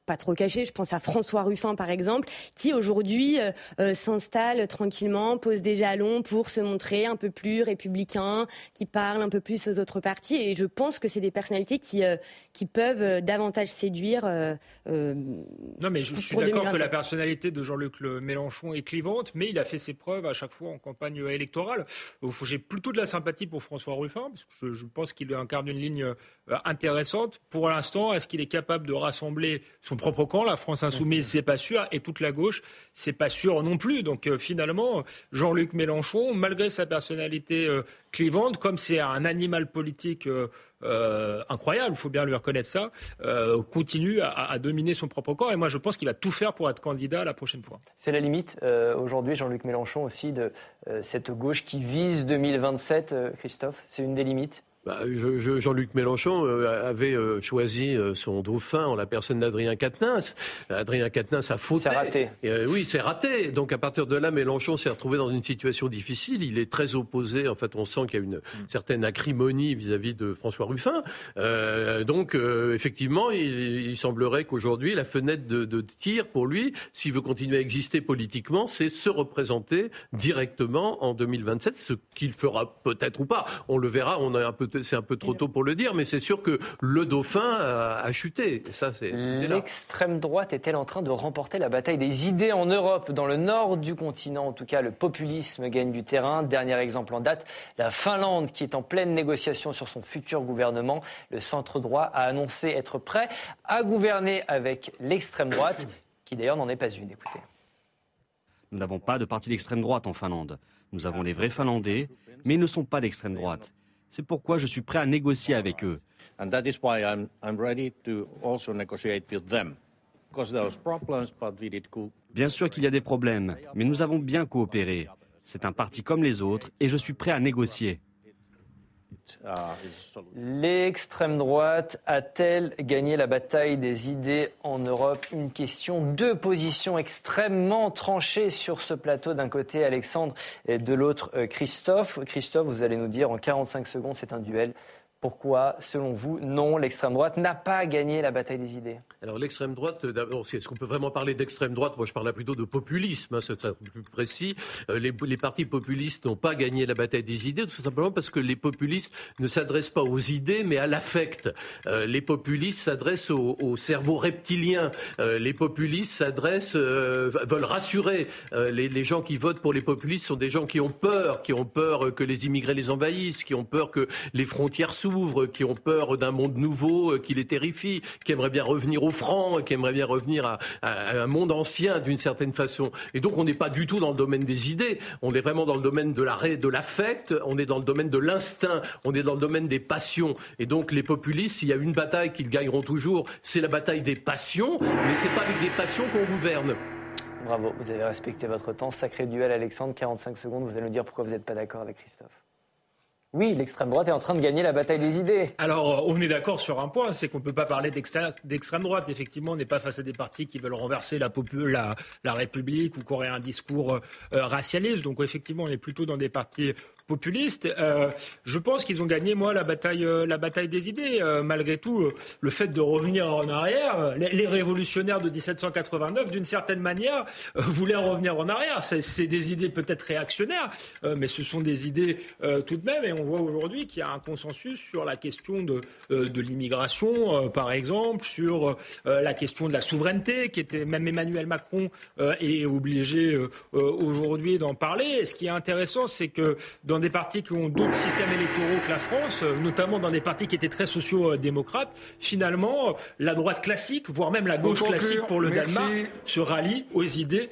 pas trop caché. Je pense à François Ruffin, par exemple, qui aujourd'hui euh, euh, s'installe tranquillement, pose des jalons pour se montrer un peu plus républicain, qui parle un peu plus aux autres partis. Et je pense que c'est des personnalités qui, euh, qui peuvent davantage séduire. non, mais je, suis d'accord que la personnalité de Jean-Luc Mélenchon est clivante, mais il a fait ses preuves à chaque fois en campagne électorale. J'ai plutôt de la sympathie pour François Ruffin, parce que je, je pense qu'il incarne une ligne intéressante. Pour l'instant, est-ce qu'il est capable de rassembler son propre camp. La France insoumise, c'est pas sûr, et toute la gauche, c'est pas sûr non plus. Donc finalement, Jean-Luc Mélenchon, malgré sa personnalité clivante, comme c'est un animal politique euh, incroyable, il faut bien lui reconnaître ça, euh, continue à, dominer son propre corps. Et moi, je pense qu'il va tout faire pour être candidat la prochaine fois. C'est la limite euh, aujourd'hui, Jean-Luc Mélenchon aussi, de cette gauche qui vise 2027, Christophe? C'est une des limites? Bah, Jean-Luc Mélenchon euh, avait euh, choisi euh, son dauphin en la personne d'Adrien Quatennens. Adrien Quatennens a fauté. C'est raté. oui, c'est raté. Donc à partir de là, Mélenchon s'est retrouvé dans une situation difficile. Il est très opposé. En fait, on sent qu'il y a une certaine acrimonie vis-à-vis de François Ruffin. donc effectivement, il, semblerait qu'aujourd'hui, la fenêtre de, de, tir pour lui, s'il veut continuer à exister politiquement, c'est se représenter directement en 2027, ce qu'il fera peut-être ou pas. On le verra. On a un peu c'est un peu trop tôt pour le dire, mais c'est sûr que le dauphin a, chuté. ça, c'est L'extrême droite est-elle en train de remporter la bataille des idées en Europe Dans le nord du continent, en tout cas, le populisme gagne du terrain. Dernier exemple en date, la Finlande, qui est en pleine négociation sur son futur gouvernement. Le centre droit a annoncé être prêt à gouverner avec l'extrême droite, qui d'ailleurs n'en est pas une. Écoutez. Nous n'avons pas de parti d'extrême droite en Finlande. Nous avons les vrais Finlandais, mais ils ne sont pas d'extrême droite. C'est pourquoi je suis prêt à négocier avec eux. Bien sûr qu'il y a des problèmes, mais nous avons bien coopéré. C'est un parti comme les autres et je suis prêt à négocier. L'extrême droite a-t-elle gagné la bataille des idées en Europe? Une question, deux positions extrêmement tranchées sur ce plateau. D'un côté Alexandre et de l'autre euh, Christophe. Christophe, vous allez nous dire en 45 secondes, c'est un duel. Pourquoi, selon vous, non, l'extrême droite n'a pas gagné la bataille des idées? Alors l'extrême droite, d'abord, est-ce qu'on peut vraiment parler d'extrême droite? Moi, je parle plutôt de populisme, hein, c'est plus précis. Euh, les, partis populistes n'ont pas gagné la bataille des idées, tout simplement parce que les populistes ne s'adressent pas aux idées, mais à l'affect. Euh, les populistes s'adressent au, au, cerveau reptilien. Euh, les populistes s'adressent, euh, veulent rassurer. Euh, les, les, gens qui votent pour les populistes sont des gens qui ont peur, qui ont peur que les immigrés les envahissent, qui ont peur que les frontières s'ouvrent qui ont peur d'un monde nouveau euh, qui les terrifie, qui aimeraient bien revenir au franc, qui aimeraient bien revenir à, un monde ancien d'une certaine façon. Et donc on n'est pas du tout dans le domaine des idées, on est vraiment dans le domaine de l'arrêt, de l'affect, on est dans le domaine de l'instinct, on est dans le domaine des passions. Et donc les populistes, s'il y a une bataille qu'ils gagneront toujours, c'est la bataille des passions, mais c'est pas avec des passions qu'on gouverne. Bravo, vous avez respecté votre temps. Sacré duel, Alexandre, 45 secondes. Vous allez nous dire pourquoi vous n'êtes pas d'accord avec Christophe. Oui, l'extrême droite est en train de gagner la bataille des idées. Alors, on est d'accord sur un point, c'est qu'on ne peut pas parler d'extrême droite. Effectivement, on n'est pas face à des partis qui veulent renverser la, République ou qui auraient un discours euh, racialiste. Donc, effectivement, on est plutôt dans des partis populistes. Euh, je pense qu'ils ont gagné, moi, la bataille, euh, la bataille des idées. malgré tout, le fait de revenir en arrière, les, révolutionnaires de 1789, d'une certaine manière, voulaient revenir en arrière. C'est des idées peut-être réactionnaires, mais ce sont des idées tout de même on voit aujourd'hui qu'il y a un consensus sur la question de, euh, de l'immigration, euh, par exemple, sur euh, la question de la souveraineté, qui était même Emmanuel Macron est obligé aujourd'hui d'en parler. Et ce qui est intéressant, c'est que dans des partis qui ont d'autres systèmes électoraux que la France, notamment dans des partis qui étaient très sociaux-démocrates, finalement, la droite classique, voire même la gauche classique pour le Danemark, se rallie aux idées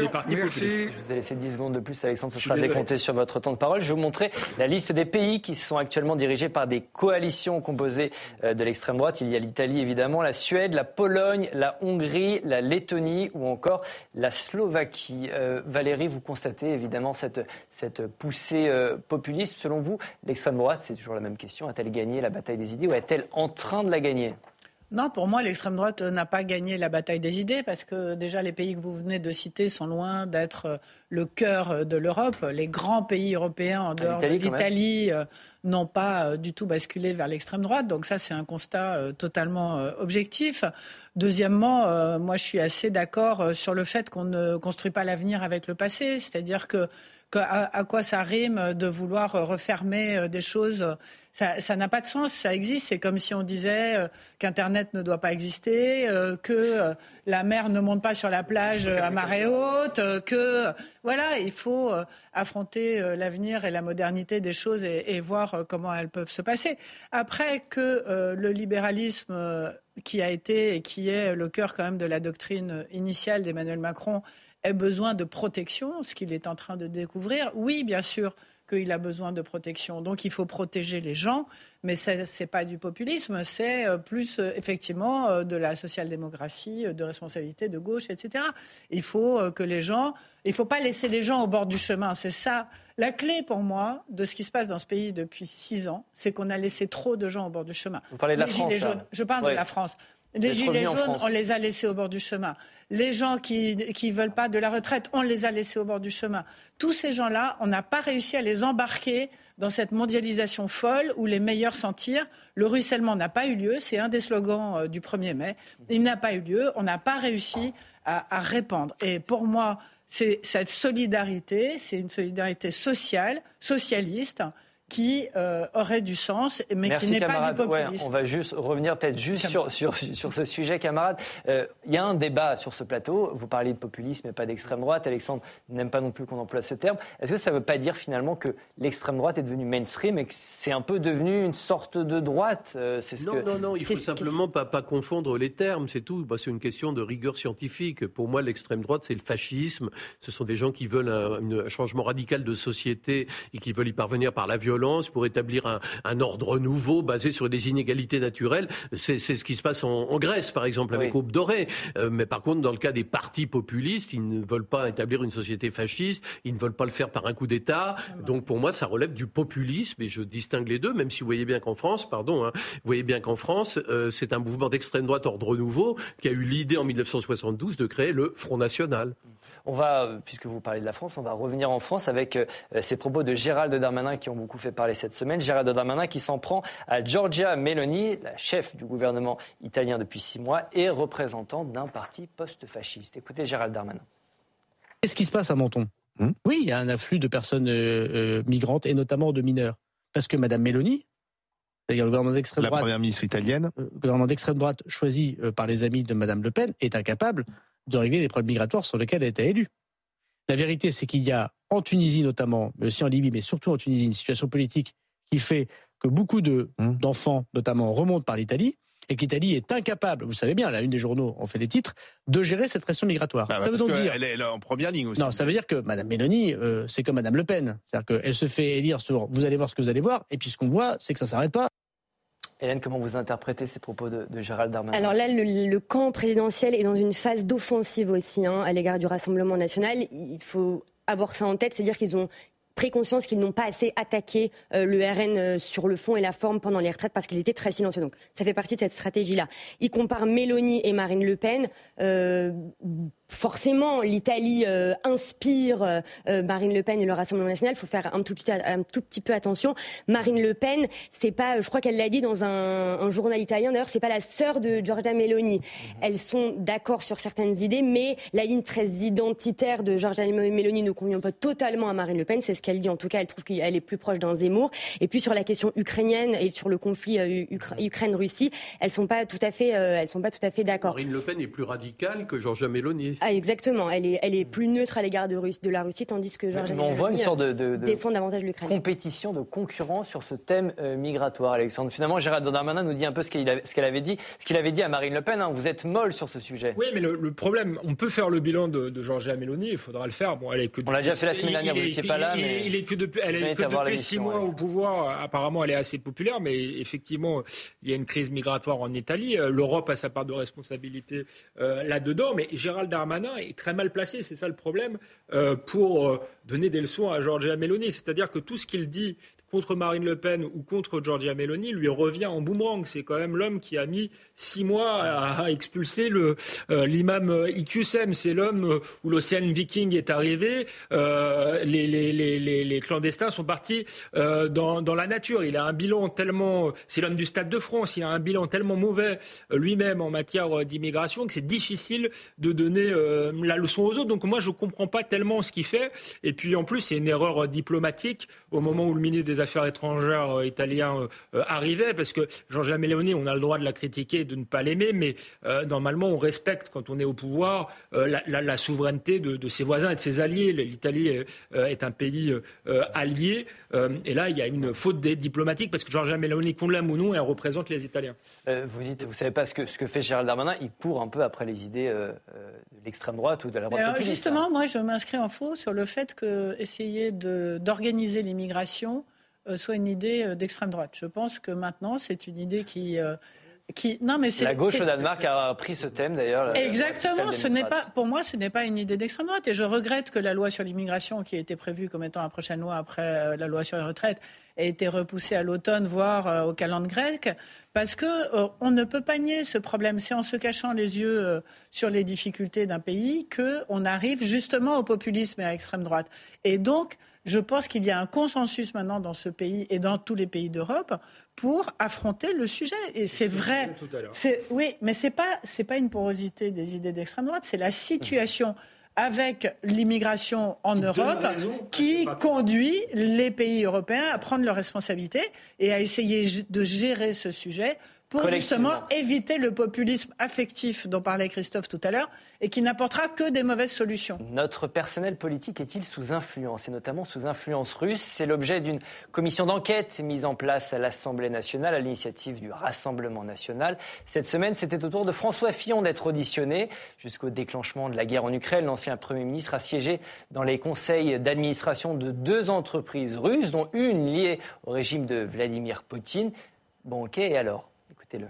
des partis populistes. Je vous ai laissé 10 secondes de plus, Alexandre, ce sera décompté sur votre temps de parole. Je vais vous montrer la liste des pays qui sont actuellement dirigés par des coalitions composées euh, de l'extrême droite. Il y a l'Italie évidemment, la Suède, la Pologne, la Hongrie, la Lettonie ou encore la Slovaquie. Euh, Valérie, vous constatez évidemment cette, cette poussée euh, populiste. Selon vous, l'extrême droite, c'est toujours la même question, a-t-elle gagné la bataille des idées ou est-elle en train de la gagner? Non, pour moi, l'extrême droite n'a pas gagné la bataille des idées parce que déjà les pays que vous venez de citer sont loin d'être euh, le cœur euh, de l'Europe. Les grands pays européens en dehors de l'Italie euh, n'ont pas du tout basculé vers l'extrême droite. Donc ça, c'est un constat totalement objectif. Deuxièmement, moi, je suis assez d'accord sur le fait qu'on ne construit pas l'avenir avec le passé. C'est-à-dire que à, quoi ça rime de vouloir refermer des choses ça n'a pas de sens, ça existe. C'est comme si on disait qu'Internet ne doit pas exister, que la mer ne monte pas sur la plage à marée haute, que voilà, il faut affronter l'avenir et la modernité des choses et, et, voir comment elles peuvent se passer. Après que le libéralisme qui a été et qui est le cœur quand même de la doctrine initiale d'Emmanuel Macron ait besoin de protection, ce qu'il est en train de découvrir. Oui, bien sûr qu'il a besoin de protection. Donc il faut protéger les gens, mais ce n'est pas du populisme, c'est euh, plus euh, effectivement euh, de la social-démocratie, de responsabilité de gauche, etc. Il faut que les gens, il ne faut pas laisser les gens au bord du chemin. C'est ça. La clé pour moi de ce qui se passe dans ce pays depuis six ans, c'est qu'on a laissé trop de gens au bord du chemin. Vous parlez de la France. Je parle de la France. Les gilets jaunes, on les a laissés au bord du chemin. Les gens qui ne veulent pas de la retraite, on les a laissés au bord du chemin. Tous ces gens-là, on n'a pas réussi à les embarquer dans cette mondialisation folle où les meilleurs s'en tirent. Le ruissellement n'a pas eu lieu, c'est un des slogans euh, du 1er mai. Il n'a pas eu lieu, on n'a pas réussi à, à répandre. Et pour moi, c'est cette solidarité, c'est une solidarité sociale, socialiste, qui euh, aurait du sens, mais qui n'est pas du populisme. on va juste revenir peut-être juste sur, sur, sur, ce sujet, camarades. Euh, il y a un débat sur ce plateau. Vous parlez de populisme et pas d'extrême droite. Alexandre n'aime pas non plus qu'on emploie ce terme. Est-ce que ça ne veut pas dire finalement que l'extrême droite est devenue mainstream et que c'est un peu devenu une sorte de droite euh, ce Non, non, non. Il faut simplement pas, pas confondre les termes. C'est tout. Bah, c'est une question de rigueur scientifique. Pour moi, l'extrême droite, c'est le fascisme. Ce sont des gens qui veulent un, un changement radical de société et qui veulent y parvenir par la violence pour établir un, ordre nouveau basé sur des inégalités naturelles. C'est ce qui se passe en, Grèce, par exemple, avec Aube Dorée. Euh, mais par contre, dans le cas des partis populistes, ils ne veulent pas établir une société fasciste, ils ne veulent pas le faire par un coup d'État. Donc pour moi, ça relève du populisme, et je distingue les deux, même si vous voyez bien qu'en France, pardon, hein, vous voyez bien qu'en France, euh, c'est un mouvement d'extrême droite ordre nouveau qui a eu l'idée en 1972 de créer le Front National. On va, euh, puisque vous parlez de la France, on va revenir en France avec euh, ces propos de Gérald Darmanin qui ont beaucoup fait parler cette semaine. Gérald Darmanin qui s'en prend à Giorgia Meloni, la chef du gouvernement italien depuis six mois et représentante d'un parti post-fasciste. Écoutez Gérald Darmanin. Qu'est-ce qui se passe à Menton? Hmm? Oui, il y a un afflux de personnes euh, migrantes et notamment de mineurs. Parce que Madame Meloni, c'est-à-dire le gouvernement d'extrême droite, la première ministre italienne, le gouvernement d'extrême droite choisi par les amis de Madame Le Pen, est incapable de régler les problèmes migratoires sur lesquels elle a été élue. La vérité, c'est qu'il y a en Tunisie notamment, mais aussi en Libye, mais surtout en Tunisie, une situation politique qui fait que beaucoup mmh. d'enfants, notamment, remontent par l'Italie et que l'Italie est incapable, vous savez bien, la une des journaux en fait les titres, de gérer cette pression migratoire. Bah ça veut donc dire, elle est en première ligne aussi. Non, ça veut dire que Mme Mélanie, euh, c'est comme Mme Le Pen, c'est-à-dire qu'elle se fait élire sur, vous allez voir ce que vous allez voir, et puis ce qu'on voit, c'est que ça s'arrête pas. Hélène, comment vous interprétez ces propos de, Gérald Darmanin? Alors là, le, camp présidentiel est dans une phase d'offensive aussi hein, à l'égard du Rassemblement national. Il faut avoir ça en tête, c'est-à-dire qu'ils ont pris conscience qu'ils n'ont pas assez attaqué euh, le RN euh, sur le fond et la forme pendant les retraites parce qu'ils étaient très silencieux. Donc ça fait partie de cette stratégie-là. Ils comparent Mélanie et Marine Le Pen. Euh, forcément, l'Italie euh, inspire euh, euh, Marine Le Pen et le Rassemblement national. Il faut faire un tout, petit, un tout petit peu attention. Marine Le Pen, c'est pas, je crois qu'elle l'a dit dans un, un, journal italien. D'ailleurs, c'est pas la sœur de Giorgia Meloni. Elles sont d'accord sur certaines idées, mais la ligne très identitaire de Giorgia Meloni ne convient pas totalement à Marine Le Pen. C'est ce qu'elle dit. En tout cas, elle trouve qu'elle est plus proche d'un Zemmour. Et puis sur la question ukrainienne et sur le conflit Ukraine-Russie, elles sont pas tout à fait, elles sont pas tout à fait d'accord. Marine Le Pen est plus radicale que Giorgia Meloni. Ah, exactement. Elle est, elle est plus neutre à l'égard de, de, la Russie, tandis que Georges On voit une sorte de, de, défend davantage l'Ukraine. Compétition, de concurrence sur ce thème euh, migratoire, Alexandre. Finalement, Gérald Darmanin nous dit un peu ce qu'elle avait, avait, dit, ce qu'il avait dit à Marine Le Pen. Hein. Vous êtes molle sur ce sujet. Oui, mais le, problème, on peut faire le bilan de, de Georgia Meloni. Il faudra le faire. Bon, elle est que on l'a déjà fait la semaine dernière. Vous n'étiez pas là, mais il est que depuis, elle est que depuis six mois au pouvoir. Apparemment, elle est assez populaire, mais effectivement, il y a une crise migratoire en Italie. Euh, L'Europe a sa part de responsabilité euh, là-dedans, mais Gérald Darmanin est très mal placé, c'est ça le problème, euh, pour euh, donner des leçons à Giorgia Meloni. C'est-à-dire que tout ce qu'il dit contre Marine Le Pen ou contre Giorgia Meloni lui revient en boomerang. C'est quand même l'homme qui a mis six mois à, expulser euh, l'imam Iqsem. C'est l'homme où l'Océan Viking est arrivé. Euh, les, clandestins sont partis euh, dans, dans, la nature. Il a un bilan tellement... C'est l'homme du Stade de France. Il a un bilan tellement mauvais lui-même en matière d'immigration que c'est difficile de donner la leçon aux autres. Donc moi, je ne comprends pas tellement ce qu'il fait. Et puis en plus, c'est une erreur diplomatique au moment où le ministre des Affaires étrangères euh, italien euh, euh, arrivait, parce que Jean-Jacques Meloni, on a le droit de la critiquer et de ne pas l'aimer, mais normalement, on respecte, quand on est au pouvoir, la, souveraineté de, ses voisins et de ses alliés. L'Italie est un pays allié, et là, il y a une faute diplomatique, parce que Jean-Jacques Meloni, qu'on l'aime ou non, elle représente les Italiens. vous dites, vous savez pas ce que, ce que fait Gérald Darmanin, il court un peu après les idées de l'extrême droite ou de la droite populiste. Justement, moi, je m'inscris en faux sur le fait que essayer d'organiser l'immigration euh, soit une idée euh, d'extrême droite. Je pense que maintenant, c'est une idée qui euh, qui... Non, mais la gauche au Danemark a pris ce thème d'ailleurs. Exactement. Ce n'est pas, pour moi, ce n'est pas une idée d'extrême droite. Et je regrette que la loi sur l'immigration, qui a été prévue comme étant la prochaine loi après la loi sur les retraites, ait été repoussée à l'automne, voire au calendrier grec, parce que on ne peut pas nier ce problème. C'est en se cachant les yeux sur les difficultés d'un pays que on arrive justement au populisme et à l'extrême droite. Et donc je pense qu'il y a un consensus maintenant dans ce pays et dans tous les pays d'Europe pour affronter le sujet. Et c'est vrai. oui, mais c'est pas c'est pas une porosité des idées d'extrême droite, c'est la situation avec l'immigration en Europe qui conduit les pays européens à prendre leurs responsabilités et à essayer de gérer ce sujet pour justement éviter le populisme affectif dont parlait Christophe tout à l'heure et qui n'apportera que des mauvaises solutions. Notre personnel politique est-il sous influence et notamment sous influence russe? C'est l'objet d'une commission d'enquête mise en place à l'Assemblée nationale à l'initiative du Rassemblement national. Cette semaine, c'était au tour de François Fillon d'être auditionné. Jusqu'au déclenchement de la guerre en Ukraine, l'ancien Premier ministre a siégé dans les conseils d'administration de deux entreprises russes, dont une liée au régime de Vladimir Poutine. Bon, ok, et alors? le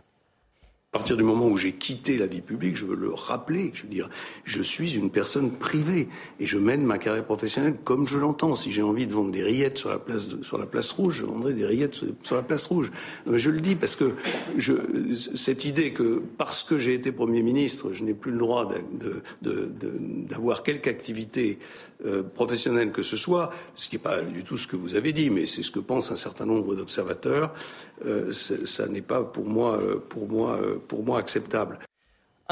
à partir du moment où j'ai quitté la vie publique, je veux le rappeler, je veux dire, je suis une personne privée et je mène ma carrière professionnelle comme je l'entends. Si j'ai envie de vendre des rillettes sur la place sur la place rouge, je vendrai des rillettes sur, la place rouge. Je le dis parce que cette idée que parce que j'ai été premier ministre, je n'ai plus le droit d'avoir quelque activité euh, professionnelle que ce soit, ce qui n'est pas du tout ce que vous avez dit, mais c'est ce que pensent un certain nombre d'observateurs. Euh, ça n'est pas pour moi, euh, pour moi, pour moi acceptable.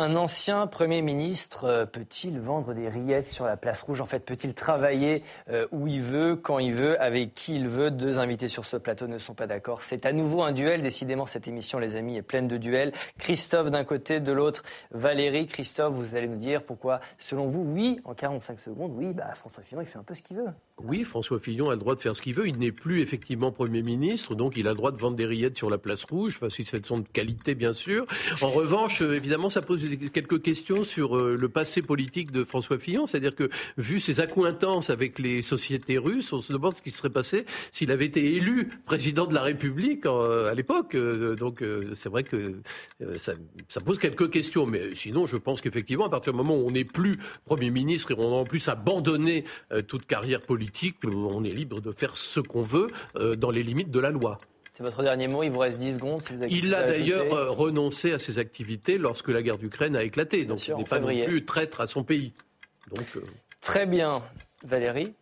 Un ancien Premier ministre euh, peut-il vendre des rillettes sur la place rouge? En fait, peut-il travailler euh, où il veut, quand il veut, avec qui il veut? Deux invités sur ce plateau ne sont pas d'accord. C'est à nouveau un duel. Décidément, cette émission, les amis, est pleine de duels. Christophe d'un côté, de l'autre, Valérie. Christophe, vous allez nous dire pourquoi, selon vous, oui, en 45 secondes, oui, bah, François Fillon, il fait un peu ce qu'il veut. Oui, François Fillon a le droit de faire ce qu'il veut. Il n'est plus effectivement Premier ministre, donc il a le droit de vendre des rillettes sur la place rouge. Enfin, si elles sont de qualité, bien sûr. En revanche, euh, évidemment, ça pose quelques questions sur euh, le passé politique de François Fillon. C'est-à-dire que, vu ses accointances avec les sociétés russes, on se demande ce qui serait passé s'il avait été élu président de la République à l'époque. Euh, donc, c'est vrai que ça, ça, pose quelques questions. Mais sinon, je pense qu'effectivement, à partir du moment où on n'est plus Premier ministre et on a en plus abandonné toute carrière politique, on est libre de faire ce qu'on veut euh, dans les limites de la loi. C'est votre dernier mot, il vous reste 10 secondes. il a d'ailleurs euh, renoncé à ses activités lorsque la guerre d'Ukraine a éclaté. donc il n'est pas non plus traître à son pays. Donc, euh, Très bien. Valérie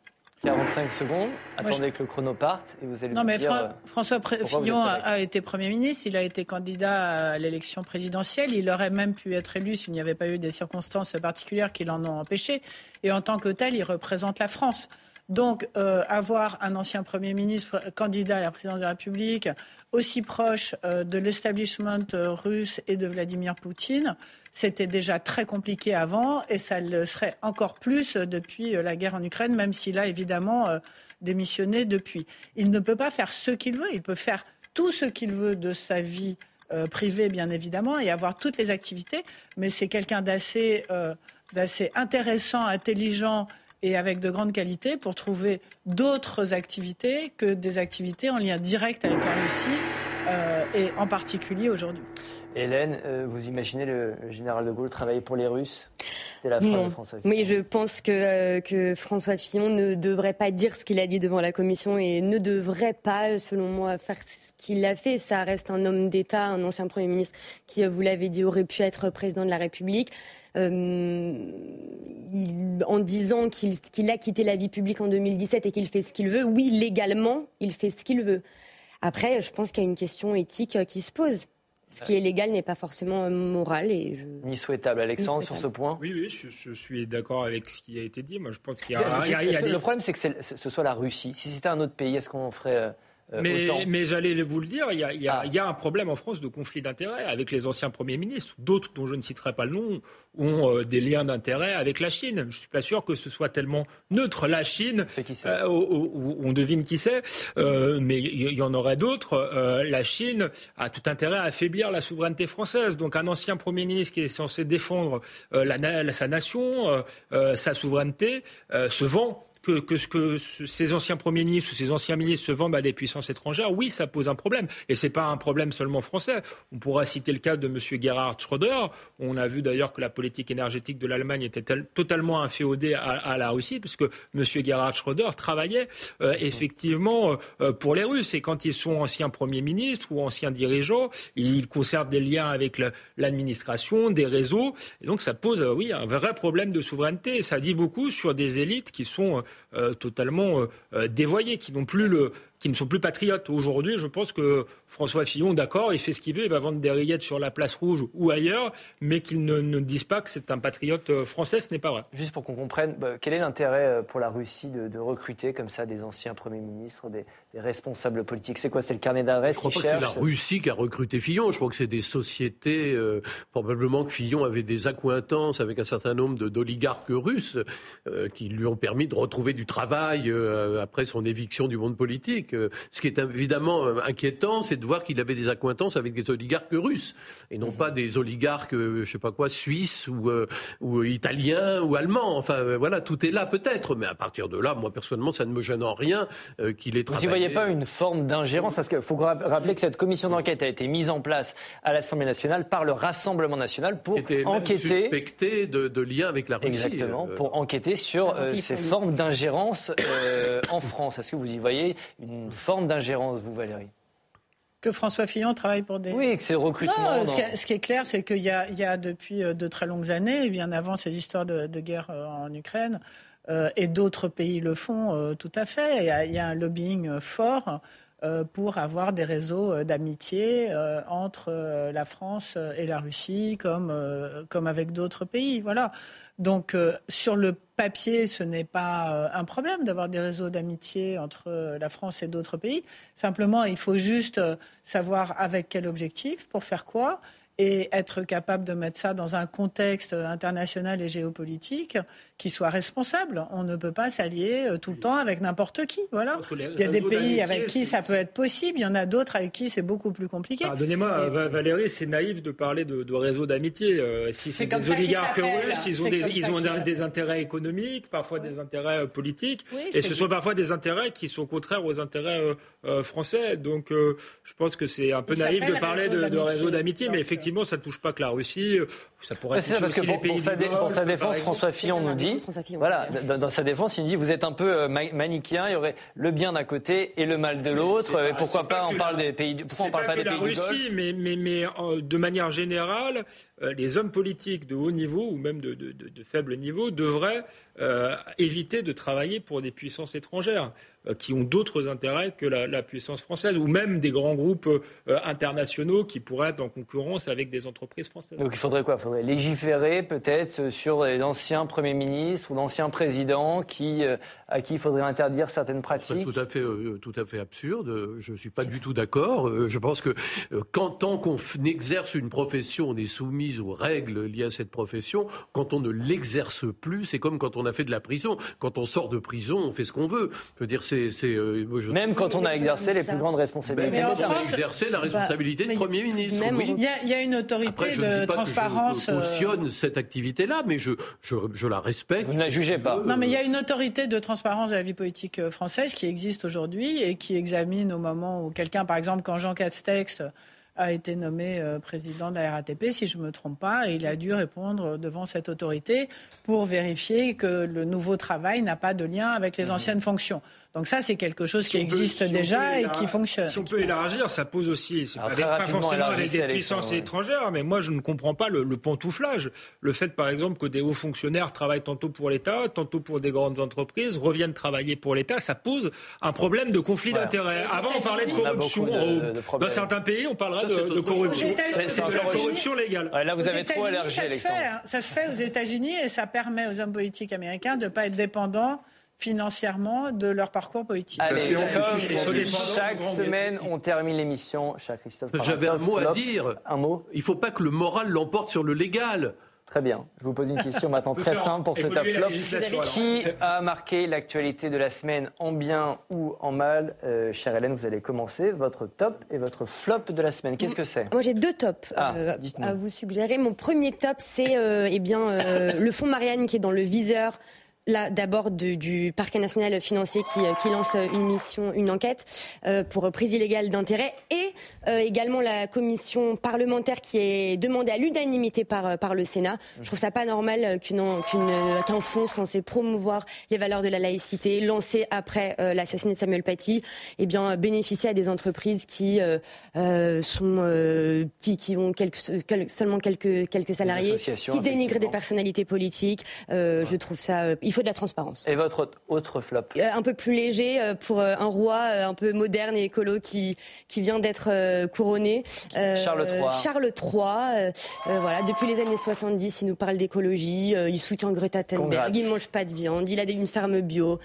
45 secondes. Attendez que le chrono parte et vous allez Non, mais dire, François Fillon a, été Premier ministre, il a été candidat à l'élection présidentielle, il aurait même pu être élu s'il n'y avait pas eu des circonstances particulières qui l'en ont empêché. Et en tant que tel, il représente la France. Donc, euh, avoir un ancien Premier ministre candidat à la présidence de la République aussi proche euh, de l'establishment euh, russe et de Vladimir Poutine, c'était déjà très compliqué avant et ça le serait encore plus depuis la guerre en Ukraine, même s'il a évidemment démissionné depuis. Il ne peut pas faire ce qu'il veut, il peut faire tout ce qu'il veut de sa vie privée, bien évidemment, et avoir toutes les activités, mais c'est quelqu'un d'assez intéressant, intelligent et avec de grandes qualités pour trouver d'autres activités que des activités en lien direct avec la Russie euh, et en particulier aujourd'hui. Hélène, euh, vous imaginez le général de Gaulle travailler pour les Russes? C'était la phrase de François Fillon. Oui, je pense que, euh, que François Fillon ne devrait pas dire ce qu'il a dit devant la commission et ne devrait pas, selon moi, faire ce qu'il a fait. Ça reste un homme d'État, un ancien Premier ministre qui, vous l'avez dit, aurait pu être président de la République. Euh, il, en disant qu'il a quitté la vie publique en 2017 et qu'il fait ce qu'il veut, oui, légalement, il fait ce qu'il veut. Après, je pense qu'il y a une question éthique euh, qui se pose. Ce qui est légal n'est pas forcément euh, moral et je... ni souhaitable. Alexandre, sur ce point. Oui, oui, je, suis d'accord avec ce qui a été dit. Moi, je pense qu'il y a. Le problème, c'est que ce soit la Russie. Si c'était un autre pays, est-ce qu'on ferait euh, mais, mais j'allais vous le dire, il y, a, il, y a, ah. il y, a, un problème en France de conflit d'intérêts avec les anciens premiers ministres. D'autres, dont je ne citerai pas le nom, ont euh, des liens d'intérêt avec la Chine. Je ne suis pas sûr que ce soit tellement neutre. La Chine, euh, on devine qui c'est, euh, mais il y, en aurait d'autres. Euh, la Chine a tout intérêt à affaiblir la souveraineté française. Donc un ancien Premier ministre qui est censé défendre la, sa nation, sa souveraineté, se vend que, que, que ces anciens premiers ministres ou ces anciens ministres se vendent à des puissances étrangères, oui, ça pose un problème. Et ce n'est pas un problème seulement français. On pourra citer le cas de M. Gerhard Schröder. On a vu d'ailleurs que la politique énergétique de l'Allemagne était totalement inféodée à, la Russie, puisque M. Gerhard Schröder travaillait euh, effectivement euh, pour les Russes. Et quand ils sont anciens premiers ministres ou anciens dirigeants, ils conservent des liens avec l'administration, des réseaux. Et donc ça pose, euh, oui, un vrai problème de souveraineté. Et ça dit beaucoup sur des élites qui sont euh, totalement euh, euh, dévoyés, qui n'ont plus le, qui ne sont plus patriotes. Aujourd'hui, je pense que François Fillon, d'accord, il fait ce qu'il veut, il va vendre des rillettes sur la place rouge ou ailleurs, mais qu'ils ne, ne, disent pas que c'est un patriote euh, français, ce n'est pas vrai. Juste pour qu'on comprenne, bah, quel est l'intérêt euh, pour la Russie de, de, recruter comme ça des anciens premiers ministres, des, des responsables politiques? C'est quoi? C'est le carnet d'adresse Je crois pas que c'est la Russie qui a recruté Fillon. Je crois que c'est des sociétés, euh, probablement que Fillon avait des accointances avec un certain nombre d'oligarques russes euh, qui lui ont permis de retrouver du travail euh, après son éviction du monde politique. Euh, ce qui est évidemment euh, inquiétant, c'est de voir qu'il avait des accointances avec des oligarques russes et non pas des oligarques, euh, je sais pas quoi, suisses ou, ou italiens ou allemands. Enfin, voilà, tout est là peut-être, mais à partir de là, moi personnellement, ça ne me gêne en rien qu'il ait travaillé. Vous n'y voyez pas une forme d'ingérence? Parce qu'il faut rappeler que cette commission d'enquête a été mise en place à l'Assemblée nationale par le Rassemblement national pour était enquêter. Même suspecté de, de liens avec la Russie. Exactement, pour enquêter sur ces formes d'ingérence en France. Est-ce que vous y voyez une une forme d'ingérence, vous, Valérie. Que François Fillon travaille pour des... Oui, que c'est recrutement... ce, qui est, clair, c'est qu'il y, a, depuis euh, de très longues années, et bien avant ces histoires de, guerre euh, en Ukraine, euh, et d'autres pays le font tout à fait, il y, a, un lobbying fort pour avoir des réseaux d'amitié entre la France et la Russie, comme, comme avec d'autres pays. Voilà. Donc, sur le papier, ce n'est pas euh, un problème d'avoir des réseaux d'amitié entre euh, la France et d'autres pays. Simplement, il faut juste euh, savoir avec quel objectif, pour faire quoi, et être capable de mettre ça dans un contexte international et géopolitique qui soit responsable. On ne peut pas s'allier euh, tout le temps avec n'importe qui. Voilà. Il y a des pays avec qui ça peut être possible, il y en a d'autres avec qui c'est beaucoup plus compliqué. Pardonnez-moi, Valérie, c'est naïf de parler de, de réseau d'amitié. Euh, si c'est des oligarques russes, ils ont, des, ils ont des, intérêts économiques, parfois des intérêts euh, politiques, et ce sont parfois des intérêts qui sont contraires aux intérêts français. Donc je pense que c'est un peu naïf de parler de, de réseau d'amitié, mais effectivement, ça ne touche pas que la Russie. Ça pourrait toucher aussi les pays pour sa défense, François Fillon nous dit voilà, dans, sa défense, il dit vous êtes un peu euh, manichéen, il y aurait le bien d'un côté et le mal de l'autre. Et pourquoi pas, on parle des pays pourquoi on parle pas, des pays la Russie, mais, mais, mais euh, de manière générale, euh, les hommes politiques de haut niveau ou même de, de, de, de faible niveau devraient euh, éviter de travailler pour des puissances étrangères euh, qui ont d'autres intérêts que la, la, puissance française ou même des grands groupes euh, internationaux qui pourraient être en concurrence avec des entreprises françaises. Donc il faudrait quoi? Il faudrait légiférer peut-être sur l'ancien Premier ministre ou l'ancien président qui, à qui il faudrait interdire certaines pratiques? C'est tout à fait, tout à fait absurde. Je ne suis pas du tout d'accord. Je pense que quand, tant qu'on exerce une profession, on est soumis aux règles liées à cette profession. Quand on ne l'exerce plus, c'est comme quand on a fait de la prison. Quand on sort de prison, on fait ce qu'on veut. Je veux dire, c'est, c'est euh, même quand on a exercé les plus grandes responsabilités. Mais, on a exercé la responsabilité de Premier ministre. oui. Il, y a, il y, a, une autorité de transparence. je, cautionne cette activité-là, mais je, je, je, la respecte. Vous ne la jugez pas. Non, mais il y a une autorité de transparence de la vie politique euh, française qui existe aujourd'hui et qui examine au moment où quelqu'un, par exemple, quand Jean Castex a été nommé euh, président de la RATP, si je ne me trompe pas, et il a dû répondre devant cette autorité pour vérifier que le nouveau travail n'a pas de lien avec les mmh. anciennes fonctions. Donc ça, c'est quelque chose qui existe déjà et qui fonctionne. Si on peut élargir, ça pose aussi, pas, forcément avec des puissances étrangères, mais moi je ne comprends pas le, pantouflage. Le fait, par exemple, que des hauts fonctionnaires travaillent tantôt pour l'État, tantôt pour des grandes entreprises, reviennent travailler pour l'État, ça pose un problème de conflit d'intérêts. Avant, on parlait de corruption. Dans certains pays, on parlera de, corruption. C'est de la corruption légale. là, vous avez trop élargi, Alexandre. Hein. Ça se fait aux États-Unis et ça permet aux hommes politiques américains de ne pas être dépendants financièrement de leur parcours politique. Allez, chaque semaine, on termine l'émission. Cher Christophe, j'avais un mot à dire. Un mot. Il ne faut pas que le moral l'emporte sur le légal. Très bien. Je vous pose une question maintenant très simple pour ce top flop. Qui a marqué l'actualité de la semaine en bien ou en mal euh, Chère Hélène, vous allez commencer. Votre top et votre flop de la semaine. Qu'est-ce que c'est? Moi, j'ai deux tops ah, euh, à vous suggérer. Mon premier top, c'est euh, eh bien le fonds Marianne qui est dans le viseur là d'abord du parquet national financier qui, euh, qui, lance une mission, une enquête euh, pour prise illégale d'intérêt et euh, également la commission parlementaire qui est demandée à l'unanimité par, par le Sénat. Je trouve ça pas normal qu'une, qu'un fonds censé promouvoir les valeurs de la laïcité, lancé après l'assassinat de Samuel Paty, eh bien bénéficie à des entreprises qui sont qui, qui ont quelques, seulement quelques quelques salariés, qui dénigrent des personnalités politiques. je trouve ça de la transparence. Et votre autre flop euh, Un peu plus léger euh, pour euh, un roi un peu moderne et écolo qui, qui vient d'être couronné. Charles III. Charles III. voilà, depuis les années 70, il nous parle d'écologie, il soutient Greta Thunberg, il ne mange pas de viande, il a une ferme bio.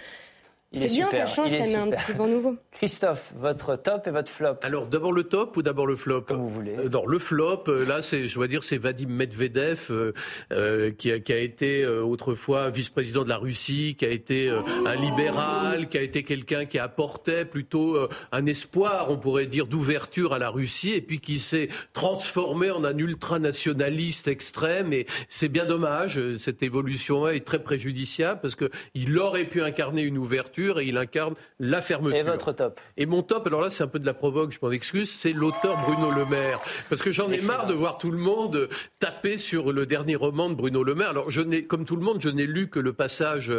C'est bien, ça change, ça met un petit vent nouveau. Christophe, votre top et votre flop Alors, d'abord le top ou d'abord le flop Comme vous voulez. Euh, non, le flop, euh, là, c'est, je dois dire, c'est Vadim Medvedev, euh, qui, a, qui, a, été autrefois vice-président de la Russie, qui a été un libéral, qui a été quelqu'un qui apportait plutôt un espoir, on pourrait dire, d'ouverture à la Russie, et puis qui s'est transformé en un ultranationaliste extrême. Et c'est bien dommage, cette évolution est très préjudiciable, parce qu'il aurait pu incarner une ouverture et il incarne la fermeture. Et votre top Et mon top, alors là c'est un peu de la provoque, je m'en excuse, c'est l'auteur Bruno Le Maire. Parce que j'en ai marre de voir tout le monde taper sur le dernier roman de Bruno Le Maire. Alors je n'ai, comme tout le monde, je n'ai lu que le passage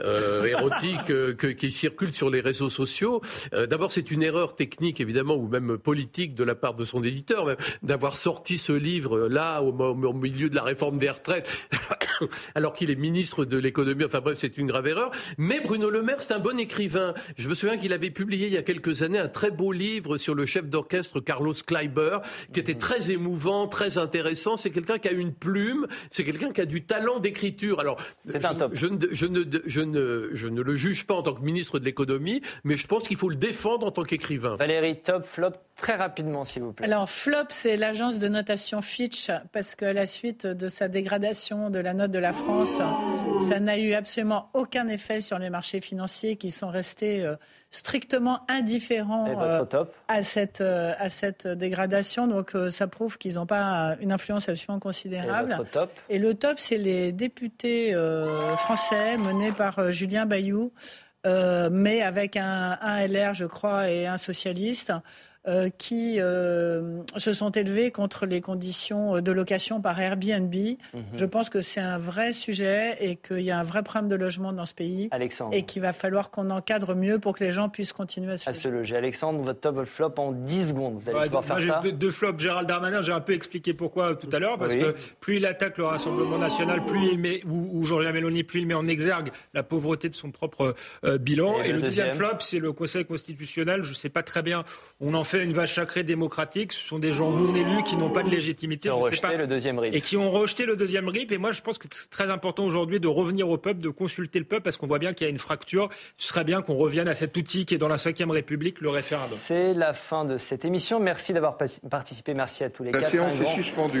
euh, érotique euh, qui circule sur les réseaux sociaux. Euh, d'abord c'est une erreur technique évidemment ou même politique de la part de son éditeur d'avoir sorti ce livre là au, au milieu de la réforme des retraites alors qu'il est ministre de l'économie. Enfin bref, c'est une grave erreur. Mais Bruno Le Maire, c'est un bon écrivain. Je me souviens qu'il avait publié il y a quelques années un très beau livre sur le chef d'orchestre Carlos Kleiber, qui était très émouvant, très intéressant. C'est quelqu'un qui a une plume, c'est quelqu'un qui a du talent d'écriture. Alors, je, un top. Je, ne, je, ne, je, ne, je ne le juge pas en tant que ministre de l'économie, mais je pense qu'il faut le défendre en tant qu'écrivain. Valérie, top, flop, très rapidement, s'il vous plaît. Alors, flop, c'est l'agence de notation Fitch, parce qu'à la suite de sa dégradation de la note de la France, ça n'a eu absolument aucun effet sur les marchés financiers qui sont restés euh, strictement indifférents euh, à, cette, euh, à cette dégradation. Donc ça prouve qu'ils n'ont pas une influence absolument considérable. Et, le top, c'est les députés français menés par Julien Bayou. mais avec un, un, LR, je crois, et un socialiste, euh, qui euh, se sont élevés contre les conditions de location par Airbnb. Mhm. Je pense que c'est un vrai sujet et qu'il y a un vrai problème de logement dans ce pays. Alexandre. Et qu'il va falloir qu'on encadre mieux pour que les gens puissent continuer à se, loger. Alexandre, votre top flop en 10 secondes. Vous allez pouvoir faire ça. Deux, deux, flops. Gérald Darmanin, j'ai un peu expliqué pourquoi tout à l'heure. Parce que plus il attaque le Rassemblement national, plus il met, ou, ou Mélanie, plus il met en exergue la pauvreté de son propre euh, bilan. Et, le, deuxième, deuxième flop, c'est le Conseil constitutionnel. Je ne sais pas très bien. On en fait une vache sacrée démocratique. Ce sont des gens non élus qui n'ont pas de légitimité. Qui ont rejeté le deuxième RIP. Et qui ont rejeté le deuxième RIP. Et moi, je pense que c'est très important aujourd'hui de revenir au peuple, de consulter le peuple, parce qu'on voit bien qu'il y a une fracture. Ce serait bien qu'on revienne à cet outil qui est dans la 5 République, le référendum. C'est la fin de cette émission. Merci d'avoir participé. Merci à tous les quatre.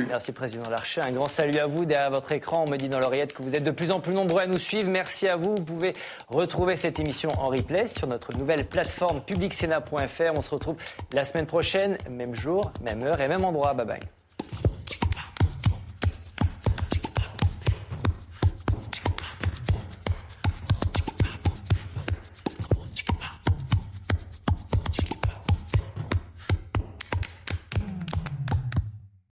Merci, Président Larcher. Un grand salut à vous. Derrière votre écran, on me dit dans l'oreillette que vous êtes de plus en plus nombreux à nous suivre. Merci à vous. Vous pouvez retrouver cette émission en replay sur notre nouvelle plateforme publicsena.fr. On se retrouve la semaine prochaine, même jour, même heure et même endroit. Bye bye.